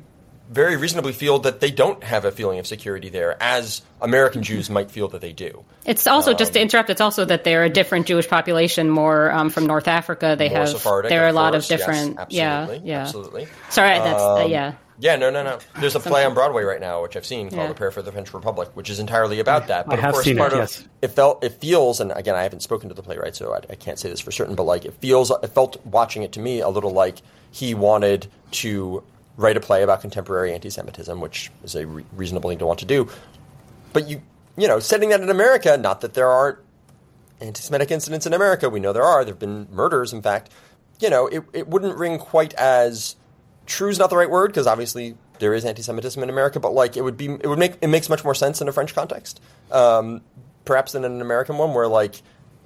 [SPEAKER 5] very reasonably feel that they don't have a feeling of security there, as American Jews might feel that they do.
[SPEAKER 2] It's also just
[SPEAKER 5] Um,
[SPEAKER 2] to interrupt. It's also that they're a different Jewish population, more um, from North Africa. They have
[SPEAKER 5] Sephardic,
[SPEAKER 2] there are a lot
[SPEAKER 5] course,
[SPEAKER 2] of
[SPEAKER 5] yes,
[SPEAKER 2] different.
[SPEAKER 5] absolutely,
[SPEAKER 2] yeah, yeah.
[SPEAKER 5] absolutely.
[SPEAKER 2] Sorry, that's uh,
[SPEAKER 5] Um,
[SPEAKER 2] yeah.
[SPEAKER 5] Yeah, no, no, no. There's a play on Broadway right now, which I've seen called
[SPEAKER 2] Yeah.
[SPEAKER 5] "The Prayer for the French Republic," which is entirely about that. But
[SPEAKER 1] have
[SPEAKER 5] of course,
[SPEAKER 1] seen it,
[SPEAKER 5] part of
[SPEAKER 1] yes.
[SPEAKER 5] it felt it feels, and again, I haven't spoken to the playwright, so I, I can't say this for certain. But like, it feels, it felt watching it to me a little like he wanted to write a play about contemporary anti-Semitism, which is a re- reasonable thing to want to do. But you, you know, setting that in America, not that there aren't anti-Semitic incidents in America. We know there are. There have been murders, in fact. You know, it, it wouldn't ring quite as true is not the right word because obviously there is anti-Semitism in America, but like it would be, it would make it makes much more sense in a French context, um, perhaps than in an American one where like,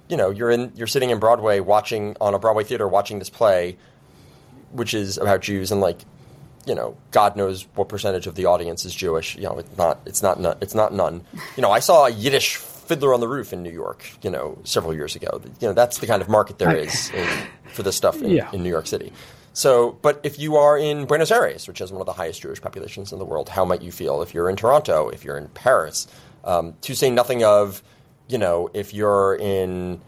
[SPEAKER 5] you know, you're in you're sitting in Broadway watching on a Broadway theater watching this play, which is about Jews and like, you know, God knows what percentage of the audience is Jewish. You know, it's not it's not it's not none. You know, I saw a Yiddish Fiddler on the Roof in New York, you know, several years ago. You know, that's the kind of market there is in, for this stuff in,
[SPEAKER 1] Yeah.
[SPEAKER 5] in New York City. So, but if you are in Buenos Aires, which has one of the highest Jewish populations in the world, how might you feel? If you're in Toronto, if you're in Paris, um, to say nothing of, you know, if you're in,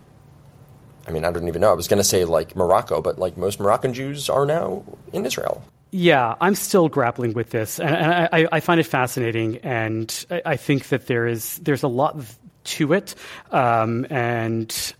[SPEAKER 5] I mean, I don't even know. I was going to say like Morocco, but like most Moroccan Jews are now in Israel.
[SPEAKER 1] Yeah, I'm still grappling with this, and, and I, I find it fascinating, and I, I think that there is there's a lot to it, um, and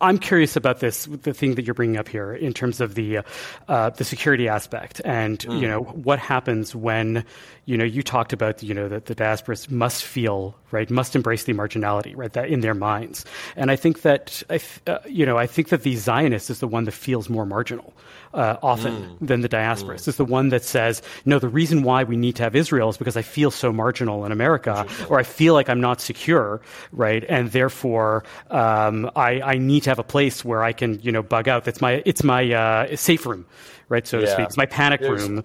[SPEAKER 1] I'm curious about this, the thing that you're bringing up here in terms of the uh, the security aspect, and you know what happens when you know you talked about you know that the diasporas must feel right, must embrace the marginality right that in their minds, and I think that I th- uh, you know I think that the Zionist is the one that feels more marginal uh, often than the diasporas. It's the one that says, no, the reason why we need to have Israel is because I feel so marginal in America, or I feel like I'm not secure, right? And therefore, um, I, I need to have a place where I can, you know, bug out. That's my, it's my uh, safe room, right? So to speak. It's my panic
[SPEAKER 5] There's-
[SPEAKER 1] room.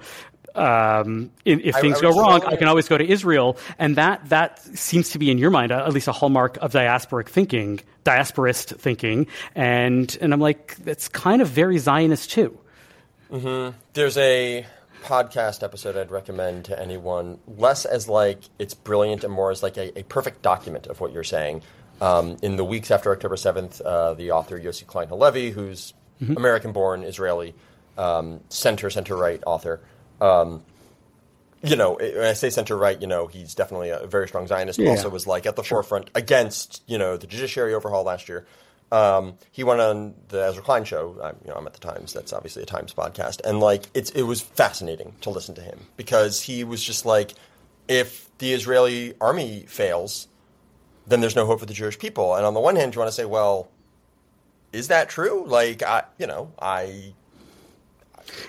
[SPEAKER 1] Um, if if
[SPEAKER 5] I-
[SPEAKER 1] things
[SPEAKER 5] I
[SPEAKER 1] go wrong, I can always go to Israel, and that that seems to be in your mind at least a hallmark of diasporic thinking, diasporist thinking, and and I'm like, that's kind of very Zionist too.
[SPEAKER 5] There's a podcast episode I'd recommend to anyone, less as like it's brilliant and more as like a, a perfect document of what you're saying. Um, in the weeks after October 7th, uh, the author Yossi Klein Halevi, who's American born, Israeli, um, center, center right author. Um, you know, when I say center right, you know, he's definitely a very strong Zionist, but
[SPEAKER 1] Yeah.
[SPEAKER 5] also was like at the forefront against, you know, the judiciary overhaul last year. Um, he went on the Ezra Klein show. I'm, you know, I'm at the Times. That's obviously a Times podcast, and like it's it was fascinating to listen to him because he was just like, if the Israeli army fails, then there's no hope for the Jewish people. And on the one hand, you want to say, well, is that true? Like, I, you know, I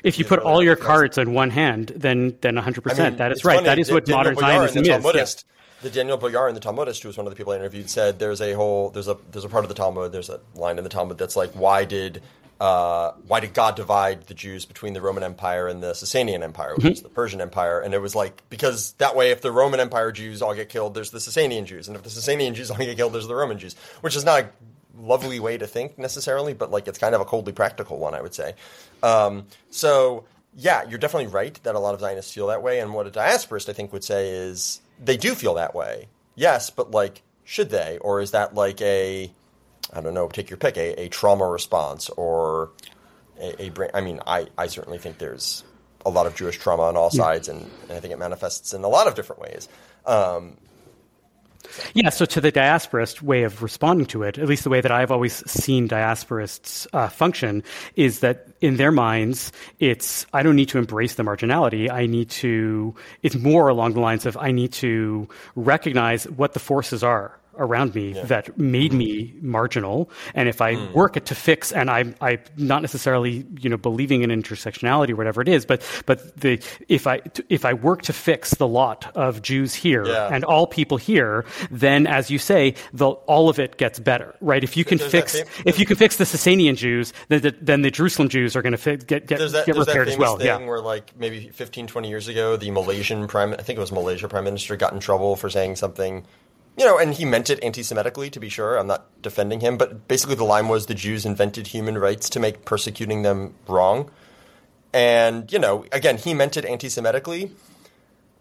[SPEAKER 1] If you
[SPEAKER 5] You
[SPEAKER 1] put
[SPEAKER 5] know,
[SPEAKER 1] all your cards in one hand, then then 100
[SPEAKER 5] I
[SPEAKER 1] percent that is right.
[SPEAKER 5] funny,
[SPEAKER 1] that is what modern Zionism is.
[SPEAKER 5] The Daniel Boyarin the Talmudist, who was one of the people I interviewed, said there's a whole there's a there's a part of the Talmud, there's a line in the Talmud that's like, why did uh, why did God divide the Jews between the Roman Empire and the Sasanian Empire, which
[SPEAKER 1] Mm-hmm.
[SPEAKER 5] is the Persian Empire? And it was like because that way, if the Roman Empire Jews all get killed, there's the Sasanian Jews, and if the Sasanian Jews all get killed, there's the Roman Jews, which is not a lovely way to think necessarily, but like it's kind of a coldly practical one, I would say. Um, so yeah, you're definitely right that a lot of Zionists feel that way, and what a diasporist I think would say is they do feel that way. Yes, but like, should they, or is that like a I don't know, take your pick, a, a trauma response or a, a brain. I mean, I, I certainly think there's a lot of Jewish trauma on all sides, and, and I think it manifests in a lot of different ways. Um,
[SPEAKER 1] Yeah, so to the diasporist way of responding to it, at least the way that I've always seen diasporists uh, function, is that in their minds, it's I don't need to embrace the marginality. I need to. It's more along the lines of I need to recognize what the forces are around me that made me marginal, and if I hmm. work it to fix, and I'm I not necessarily you know believing in intersectionality or whatever it is, but but the if I if I work to fix the lot of Jews here
[SPEAKER 5] Yeah.
[SPEAKER 1] and all people here, then as you say, the, all of it gets better, right? If you can
[SPEAKER 5] There's
[SPEAKER 1] fix if you can fix the Sassanian Jews, then the, then the Jerusalem Jews are going to fi- get get,
[SPEAKER 5] that,
[SPEAKER 1] get repaired as well.
[SPEAKER 5] thing
[SPEAKER 1] Yeah.
[SPEAKER 5] where like maybe 15, 20 years ago, the Malaysian prime, I think it was Malaysia prime minister, got in trouble for saying something. You know, and he meant it anti-Semitically, to be sure. I'm not defending him, but basically the line was the Jews invented human rights to make persecuting them wrong. And, you know, again, he meant it anti-Semitically.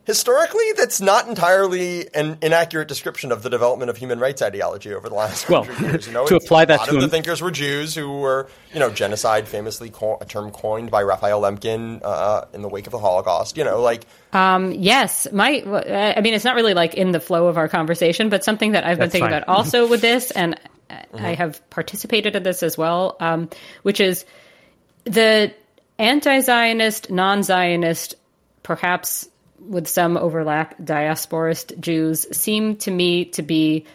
[SPEAKER 5] Historically, that's not entirely an inaccurate description of the development of human rights ideology over the last
[SPEAKER 1] Well,
[SPEAKER 5] hundred years. You know,
[SPEAKER 1] to apply that
[SPEAKER 5] a lot
[SPEAKER 1] to
[SPEAKER 5] of the thinkers were Jews who were, you know, genocide, famously co- a term coined by Raphael Lemkin uh, in the wake of the Holocaust. You know, like
[SPEAKER 2] Yes, my. I mean, it's not really like in the flow of our conversation, but something that I've been thinking
[SPEAKER 1] fine.
[SPEAKER 2] about also with this, and I have participated in this as well, um, which is the anti-Zionist, non-Zionist, perhaps with some overlap, diasporist Jews seem to me to be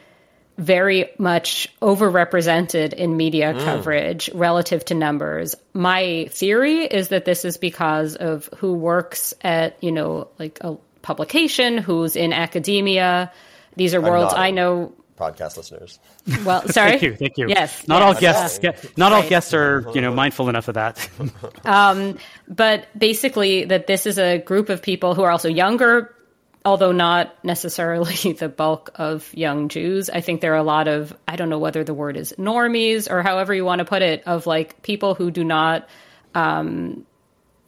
[SPEAKER 2] very much overrepresented in media mm. coverage relative to numbers. My theory is that this is because of who works at, you know, like a publication, who's in academia. These are worlds I know
[SPEAKER 5] podcast listeners.
[SPEAKER 2] Well, sorry.
[SPEAKER 1] thank you. Thank you.
[SPEAKER 2] Yes.
[SPEAKER 1] Not all guests. Get, not right. all guests are you know mindful enough of that.
[SPEAKER 2] um, but basically, that this is a group of people who are also younger, although not necessarily the bulk of young Jews. I think there are a lot of I don't know whether the word is normies or however you want to put it of like people who do not. Um,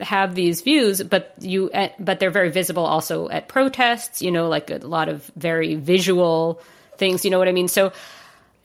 [SPEAKER 2] have these views, but you, but they're very visible also at protests. You know, like a lot of very visual things. You know what I mean? So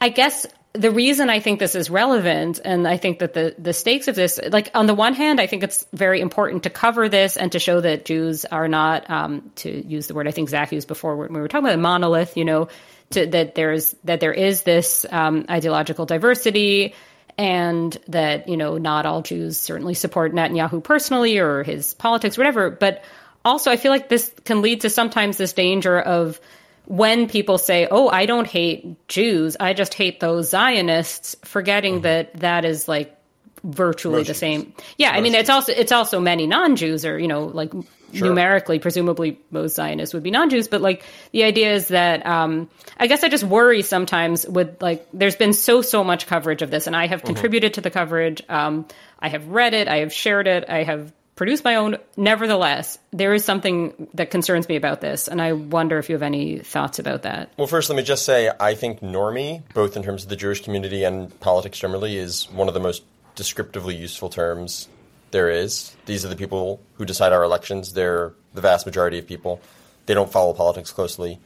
[SPEAKER 2] I guess the reason I think this is relevant, and I think that the, the stakes of this, like on the one hand, I think it's very important to cover this and to show that Jews are not, um, to use the word I think Zach used before when we were talking about a monolith, you know, to, that there's that there is this um, ideological diversity, and that you know not all Jews certainly support Netanyahu personally or his politics, whatever. But also, I feel like this can lead to sometimes this danger of when people say, "Oh, I don't hate Jews, I just hate those Zionists," forgetting mm-hmm. that that is like virtually Most the same. Yeah, Most I mean, it's also it's also many non-Jews, or you know, like sure. numerically, presumably most Zionists would be non-Jews. But like the idea is that um, I guess I just worry sometimes with like there's been so so much coverage of this, and I have mm-hmm. contributed to the coverage. Um, I have read it, I have shared it, I have produce my own. Nevertheless, there is something that concerns me about this, and I wonder if you have any thoughts about that.
[SPEAKER 5] Well, first, let me just say I think normie, both in terms of the Jewish community and politics generally, is one of the most descriptively useful terms there is. These are the people who decide our elections. They're the vast majority of people. They don't follow politics closely.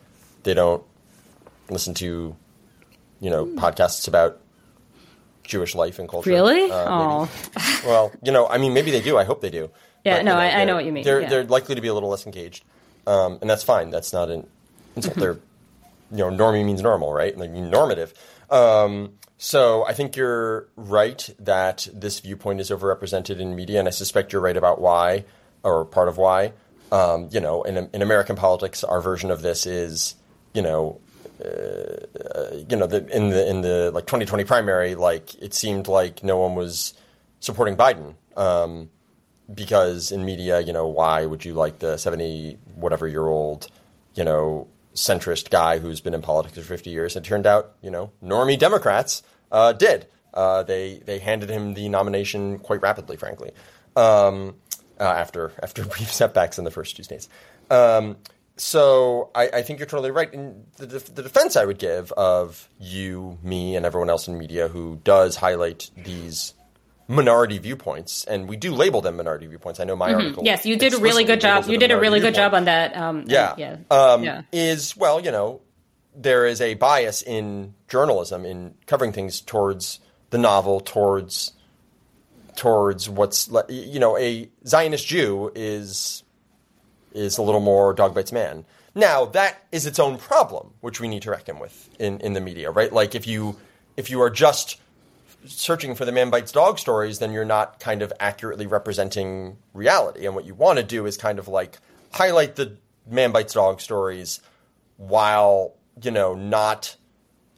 [SPEAKER 5] They don't listen to, you know, podcasts about Jewish life and culture.
[SPEAKER 2] Really? Uh, oh.
[SPEAKER 5] well, you know, I mean, maybe they do. I hope they do.
[SPEAKER 2] Yeah, but, no, you know, I, I, know what you mean.
[SPEAKER 5] They're
[SPEAKER 2] yeah.
[SPEAKER 5] they're likely to be a little less engaged, um, and that's fine. That's not an insult. They're you know, normie means normal, right? Like normative. Um, so I think you're right that this viewpoint is overrepresented in media, and I suspect you're right about why, or part of why. Um, you know, in, in American politics, our version of this is, you know, uh, you know, the, in the in the like 2020 primary, like it seemed like no one was supporting Biden um, because in media, you know, why would you like the 70 whatever year old, you know, centrist guy who's been in politics for 50 years? It turned out, you know, normie Democrats uh, did. Uh, they they handed him the nomination quite rapidly, frankly, um, uh, after after brief setbacks in the first two states. Um, so I, I, think you're totally right. And the, the, defense I would give of you, me, and everyone else in media who does highlight these minority viewpoints, and we do label them minority viewpoints. I know my mm-hmm. article.
[SPEAKER 2] Yes, you did a really good job. You did a really good job on that. Um,
[SPEAKER 5] yeah,
[SPEAKER 2] yeah.
[SPEAKER 5] Um, yeah. Is well, you know, there is a bias in journalism in covering things towards the novel, towards towards what's you know a Zionist Jew is is a little more dog bites man. Now that is its own problem, which we need to reckon with in, in the media, right? Like if you if you are just searching for the man bites dog stories, then you're not kind of accurately representing reality. And what you want to do is kind of like highlight the man bites dog stories while you know not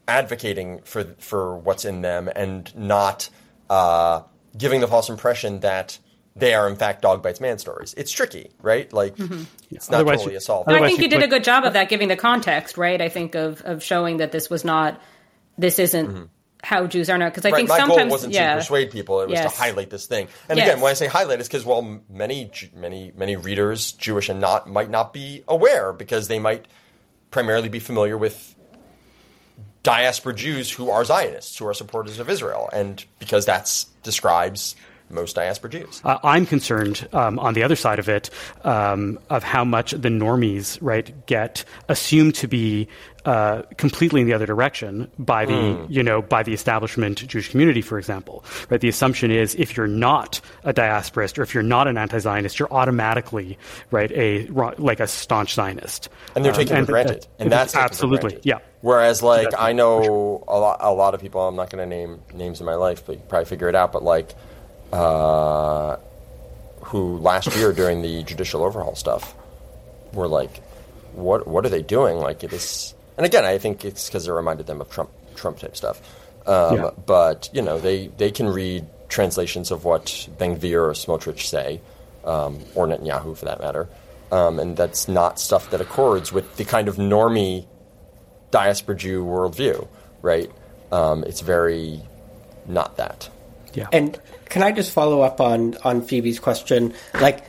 [SPEAKER 5] advocating for for what's in them and not uh, giving the false impression that they are in fact dog bites man stories. It's tricky, right? Like mm-hmm. it's not otherwise totally a solve.
[SPEAKER 2] I think you did a good job of that, giving the context, right? I think of of showing that this was not, this isn't. Mm-hmm. How Jews are not because I right, think
[SPEAKER 5] my
[SPEAKER 2] sometimes
[SPEAKER 5] goal wasn't
[SPEAKER 2] yeah.
[SPEAKER 5] to persuade people; it was yes. to highlight this thing. And
[SPEAKER 2] yes.
[SPEAKER 5] again, when I say highlight, it's because well, many many many readers, Jewish and not, might not be aware because they might primarily be familiar with diaspora Jews who are Zionists, who are supporters of Israel, and because that describes most diaspora Jews.
[SPEAKER 1] Uh, I'm concerned um, on the other side of it um, of how much the normies right get assumed to be uh, completely in the other direction by the mm. you know by the establishment Jewish community, for example. Right, the assumption is if you're not a diasporist or if you're not an anti-Zionist, you're automatically right a like a staunch Zionist,
[SPEAKER 5] and they're taken um, for granted, uh, and that's
[SPEAKER 1] absolutely yeah.
[SPEAKER 5] Whereas, like, I know a lot, a lot of people. I'm not going to name names in my life, but you probably figure it out. But like, uh, who last year during the judicial overhaul stuff were like, "What? What are they doing?" Like it is. And again, I think it's because it reminded them of Trump Trump type stuff. Um,
[SPEAKER 1] Yeah.
[SPEAKER 5] But you know, they they can read translations of what Ben-Gvir Smotrich say, um, or Netanyahu for that matter, um, and that's not stuff that accords with the kind of normie diaspora Jew worldview, right? Um, it's very not that.
[SPEAKER 1] Yeah.
[SPEAKER 3] And can I just follow up on on Phoebe's question? Like,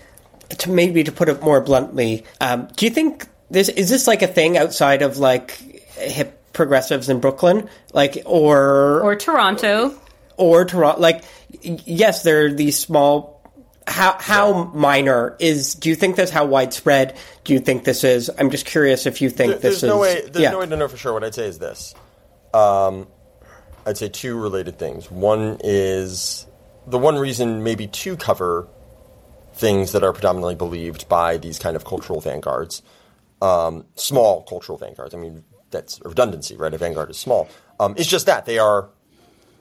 [SPEAKER 3] to maybe to put it more bluntly, um, do you think this is this like a thing outside of like hip progressives in Brooklyn, like or
[SPEAKER 2] Or Toronto.
[SPEAKER 3] or Toronto? Like, yes, there are these small. How how minor is? Do you think this? How widespread do you think this is? I'm just curious if you think
[SPEAKER 5] There-
[SPEAKER 3] this
[SPEAKER 5] there's no way. There's
[SPEAKER 3] yeah.
[SPEAKER 5] no way to know for sure. What I'd say is this. Um, I'd say two related things. One is the one reason, maybe to cover things that are predominantly believed by these kind of cultural vanguards, um, small cultural vanguards. I mean, that's redundancy, right? A vanguard is small. Um, it's just that they are,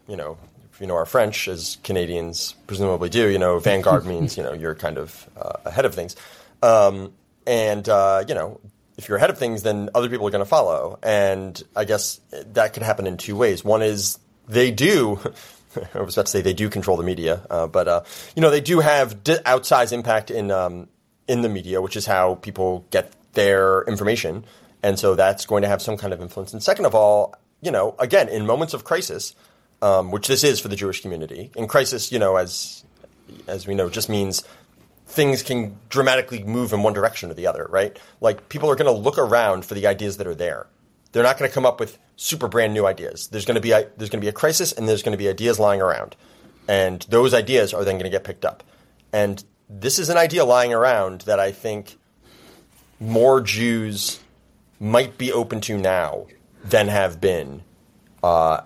[SPEAKER 5] you know, if you know our French, as Canadians presumably do, you know, vanguard means you know you're kind of uh, ahead of things, um, and uh, you know. If you're ahead of things, then other people are going to follow, and I guess that can happen in two ways. One is they do. I was about to say they do control the media, uh, but uh, you know they do have di- outsized impact in um, in the media, which is how people get their information, and so that's going to have some kind of influence. And second of all, you know, again, in moments of crisis, um, which this is for the Jewish community, in crisis, you know, as as we know, just means things can dramatically move in one direction or the other, right? Like people are going to look around for the ideas that are there. They're not going to come up with super brand new ideas. There's going to be a, there's going to be a crisis, and there's going to be ideas lying around, and those ideas are then going to get picked up. And this is an idea lying around that I think more Jews might be open to now than have been uh,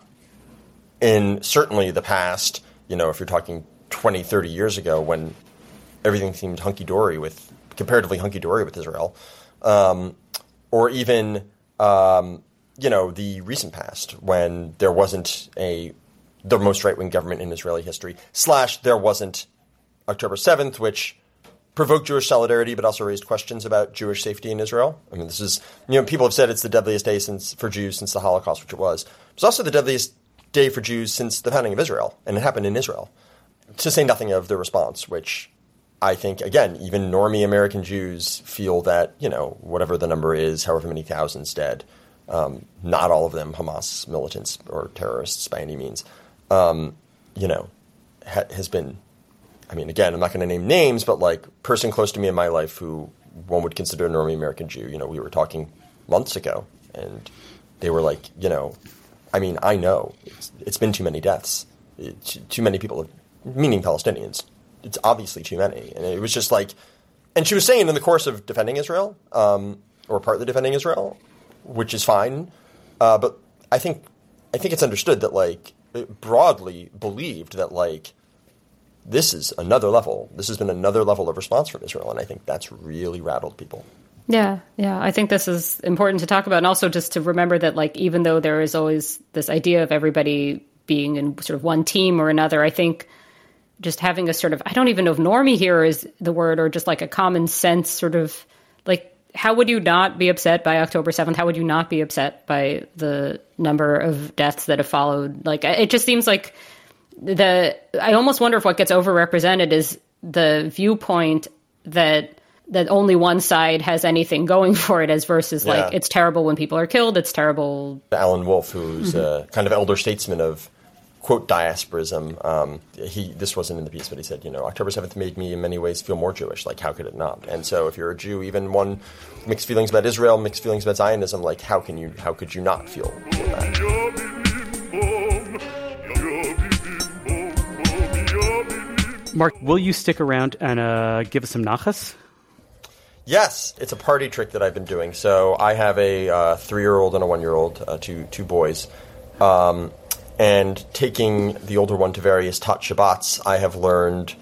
[SPEAKER 5] in certainly the past. You know, if you're talking 20, 30 years ago, when everything seemed hunky dory with comparatively hunky dory with Israel, um, or even um, you know the recent past when there wasn't a the most right wing government in Israeli history. Slash, there wasn't October seventh, which provoked Jewish solidarity, but also raised questions about Jewish safety in Israel. I mean, this is you know people have said it's the deadliest day since for Jews since the Holocaust, which it was. It's also the deadliest day for Jews since the founding of Israel, and it happened in Israel. To say nothing of the response, which I think again, even normie American Jews feel that you know whatever the number is, however many thousands dead, um, not all of them Hamas militants or terrorists by any means, um, you know, ha- has been. I mean, again, I'm not going to name names, but like person close to me in my life who one would consider a normie American Jew. You know, we were talking months ago, and they were like, you know, I mean, I know it's, it's been too many deaths, too many people, meaning Palestinians. It's obviously too many, and it was just like, and she was saying in the course of defending Israel, um, or partly defending Israel, which is fine, uh, but I think I think it's understood that like broadly believed that like this is another level. This has been another level of response from Israel, and I think that's really rattled people.
[SPEAKER 2] Yeah, yeah. I think this is important to talk about, and also just to remember that, like, even though there is always this idea of everybody being in sort of one team or another, I think just having a sort of I don't even know if normie here is the word, or just like a common sense sort of like how would you not be upset by October seventh? How would you not be upset by the number of deaths that have followed? Like, it just seems like the I almost wonder if what gets overrepresented is the viewpoint that that only one side has anything going for it as versus like it's terrible when people are killed it's terrible
[SPEAKER 5] Alan Wolfe, who's a mm-hmm. kind of elder statesman of quote diasporism. Um, he this wasn't in the piece, but he said, you know, October seventh made me in many ways feel more Jewish. Like, how could it not? And so, if you're a Jew, even one mixed feelings about Israel, mixed feelings about Zionism, like, how can you? How could you not feel, that?
[SPEAKER 1] Marc, will you stick around and uh, give us some nachas?
[SPEAKER 5] Yes, it's a party trick that I've been doing. So I have a uh, three-year-old and a one-year-old, uh, two two boys, um, and taking the older one to various Tot Shabbats, I have learned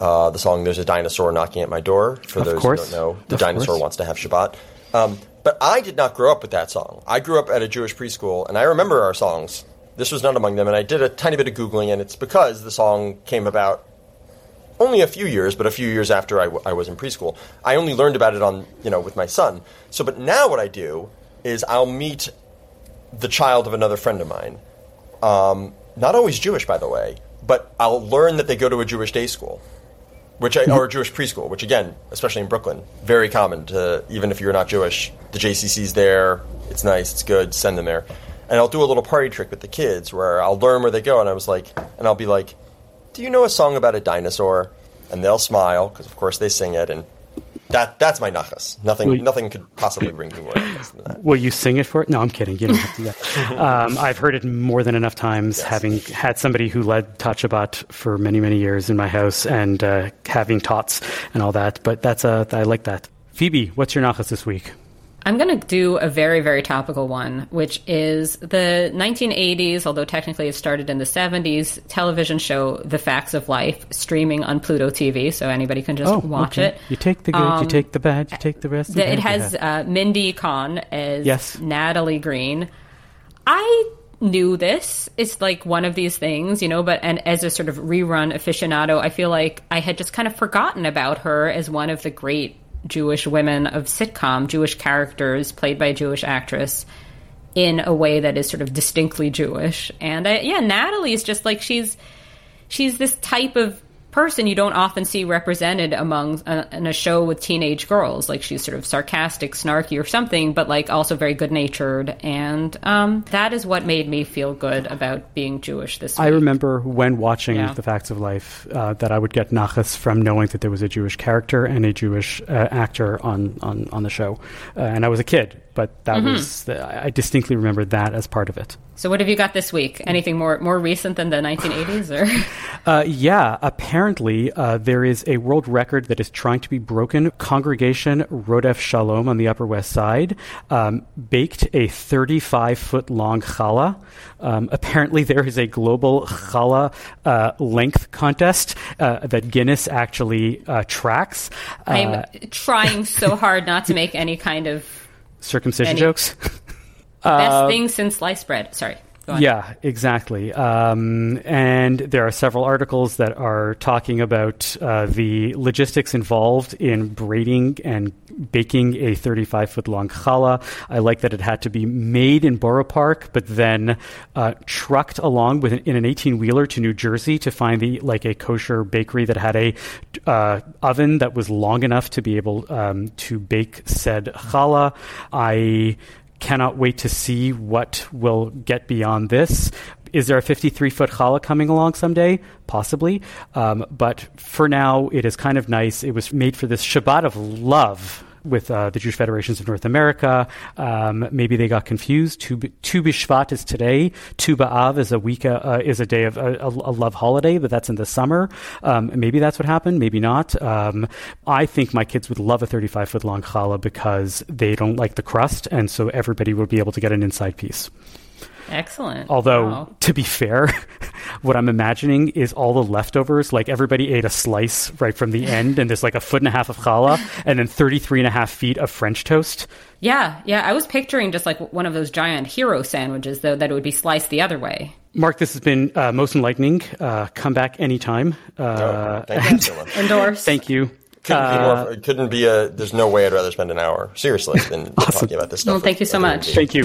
[SPEAKER 5] uh, the song "There's a Dinosaur Knocking at My Door." For
[SPEAKER 1] Of
[SPEAKER 5] those
[SPEAKER 1] course.
[SPEAKER 5] who don't know, the
[SPEAKER 1] Of
[SPEAKER 5] dinosaur
[SPEAKER 1] course.
[SPEAKER 5] wants to have Shabbat. Um, but I did not grow up with that song. I grew up at a Jewish preschool, and I remember our songs. This was not among them, and I did a tiny bit of googling, and it's because the song came about only a few years, but a few years after I, w- I was in preschool. I only learned about it on, you know, with my son. So, but now what I do is I'll meet the child of another friend of mine. Um, not always Jewish, by the way, but I'll learn that they go to a Jewish day school, which I, or a Jewish preschool, which again, especially in Brooklyn, very common to even if you're not Jewish, the JCC's there. It's nice, it's good. Send them there, and I'll do a little party trick with the kids where I'll learn where they go, and I was like, and I'll be like, "Do you know a song about a dinosaur?" And they'll smile because, of course, they sing it, and that that's my nachas. Nothing, nothing could possibly bring me more nachas than that.
[SPEAKER 1] Will you sing it for it? No, I'm kidding. You don't have to. Um, I've heard it more than enough times, having had somebody who led Tot Shabbat for many, many years in my house and uh, having tots and all that. But that's uh, I like that. Phoebe, what's your nachas this week?
[SPEAKER 2] I'm going to do a very, very topical one, which is the 1980s, although technically it started in the 70s, television show The Facts of Life, streaming on Pluto TV, so anybody can just watch
[SPEAKER 1] Oh, okay.
[SPEAKER 2] it.
[SPEAKER 1] You take the good, you
[SPEAKER 2] Um,
[SPEAKER 1] take the bad, you take the rest.
[SPEAKER 2] The- it has uh, Mindy Cohn as
[SPEAKER 1] Yes.
[SPEAKER 2] Natalie Green. I knew this. It's like one of these things, you know, but and as a sort of rerun aficionado, I feel like I had just kind of forgotten about her as one of the great Jewish women of sitcom, Jewish characters played by a Jewish actress in a way that is sort of distinctly Jewish. And I, yeah, Natalie is just like she's she's this type of person you don't often see represented among uh, in a show with teenage girls. Like she's sort of sarcastic, snarky, or something, but like also very good natured. And um, that is what made me feel good about being Jewish this week.
[SPEAKER 1] I remember when watching
[SPEAKER 2] Yeah.
[SPEAKER 1] The Facts of Life uh, that I would get nachas from knowing that there was a Jewish character and a Jewish uh, actor on, on, on the show. Uh, and I was a kid, but that
[SPEAKER 2] Mm-hmm.
[SPEAKER 1] was, the, I distinctly remember that as part of it.
[SPEAKER 2] so, what have you got this week? Anything more more recent than the 1980s? Or
[SPEAKER 1] Uh, yeah, apparently uh, there is a world record that is trying to be broken. Congregation Rodef Shalom on the Upper West Side um, baked a 35 foot long challah. Um, apparently, there is a global challah uh, length contest uh, that Guinness actually uh, tracks. Uh,
[SPEAKER 2] I'm trying so hard not to make any kind of
[SPEAKER 1] circumcision
[SPEAKER 2] any-
[SPEAKER 1] jokes.
[SPEAKER 2] best uh, thing since sliced bread. Sorry.
[SPEAKER 1] Yeah, exactly. Um, and there are several articles that are talking about uh, the logistics involved in braiding and baking a 35 foot long challah. I like that it had to be made in Borough Park, but then uh, trucked along with an, in an 18 wheeler to New Jersey to find the like a kosher bakery that had a uh, oven that was long enough to be able um, to bake said challah. I cannot wait to see what will get beyond this. Is there a 53 foot challah coming along someday? Possibly. Um, but for now, it is kind of nice. It was made for this Shabbat of love with uh, the Jewish Federations of North America. Um, maybe they got confused. Tu, tu is today. Tu B'Av is a week, uh, is a day of a, a, a love holiday, but that's in the summer. Um, maybe that's what happened. Maybe not. Um, I think my kids would love a 35 foot long challah because they don't like the crust, and so everybody would be able to get an inside piece.
[SPEAKER 2] Excellent.
[SPEAKER 1] Although,
[SPEAKER 2] Wow.
[SPEAKER 1] to be fair, what I'm imagining is all the leftovers, like everybody ate a slice right from the end, and there's like a foot and a half of challah, and then 33 and a half feet of French toast.
[SPEAKER 2] Yeah, yeah. I was picturing just like one of those giant hero sandwiches, though, that it would be sliced the other way.
[SPEAKER 1] Marc, this has been uh, most enlightening. Uh, come back anytime. Uh,
[SPEAKER 5] Oh, thank you so.
[SPEAKER 2] Endorse.
[SPEAKER 1] Thank you.
[SPEAKER 5] Couldn't be more. It couldn't be a. There's no way I'd rather spend an hour seriously than, than talking about this stuff.
[SPEAKER 2] Well, thank you so
[SPEAKER 5] a human
[SPEAKER 2] much.
[SPEAKER 1] Thank you.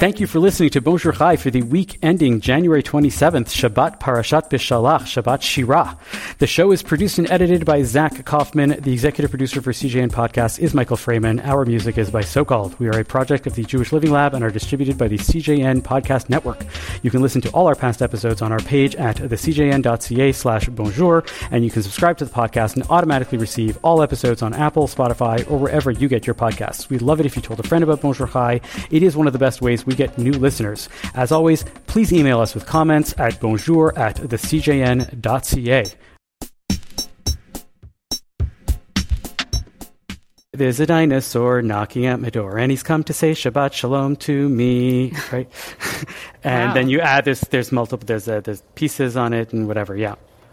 [SPEAKER 1] Thank you for listening to Bonjour Chai for the week ending January 27th, Shabbat Parashat Beshalach, Shabbat Shirah. The show is produced and edited by Zach Kauffman. The executive producer for CJN Podcast is Michael Fraiman. Our music is by Socalled. We are a project of the Jewish Learning Lab and are distributed by the CJN Podcast Network. You can listen to all our past episodes on our page at thecjn.ca slash bonjour, and you can subscribe to the podcast and automatically receive all episodes on Apple, Spotify, or wherever you get your podcasts. We'd love it if you told a friend about Bonjour Chai. It is one of the best ways we get new listeners. As always, please email us with comments at bonjour at thecjn.ca. There's a dinosaur knocking at my door, and he's come to say Shabbat Shalom to me, right? and
[SPEAKER 2] Wow.
[SPEAKER 1] then you add this. there's multiple there's uh, there's pieces on it and whatever. Yeah.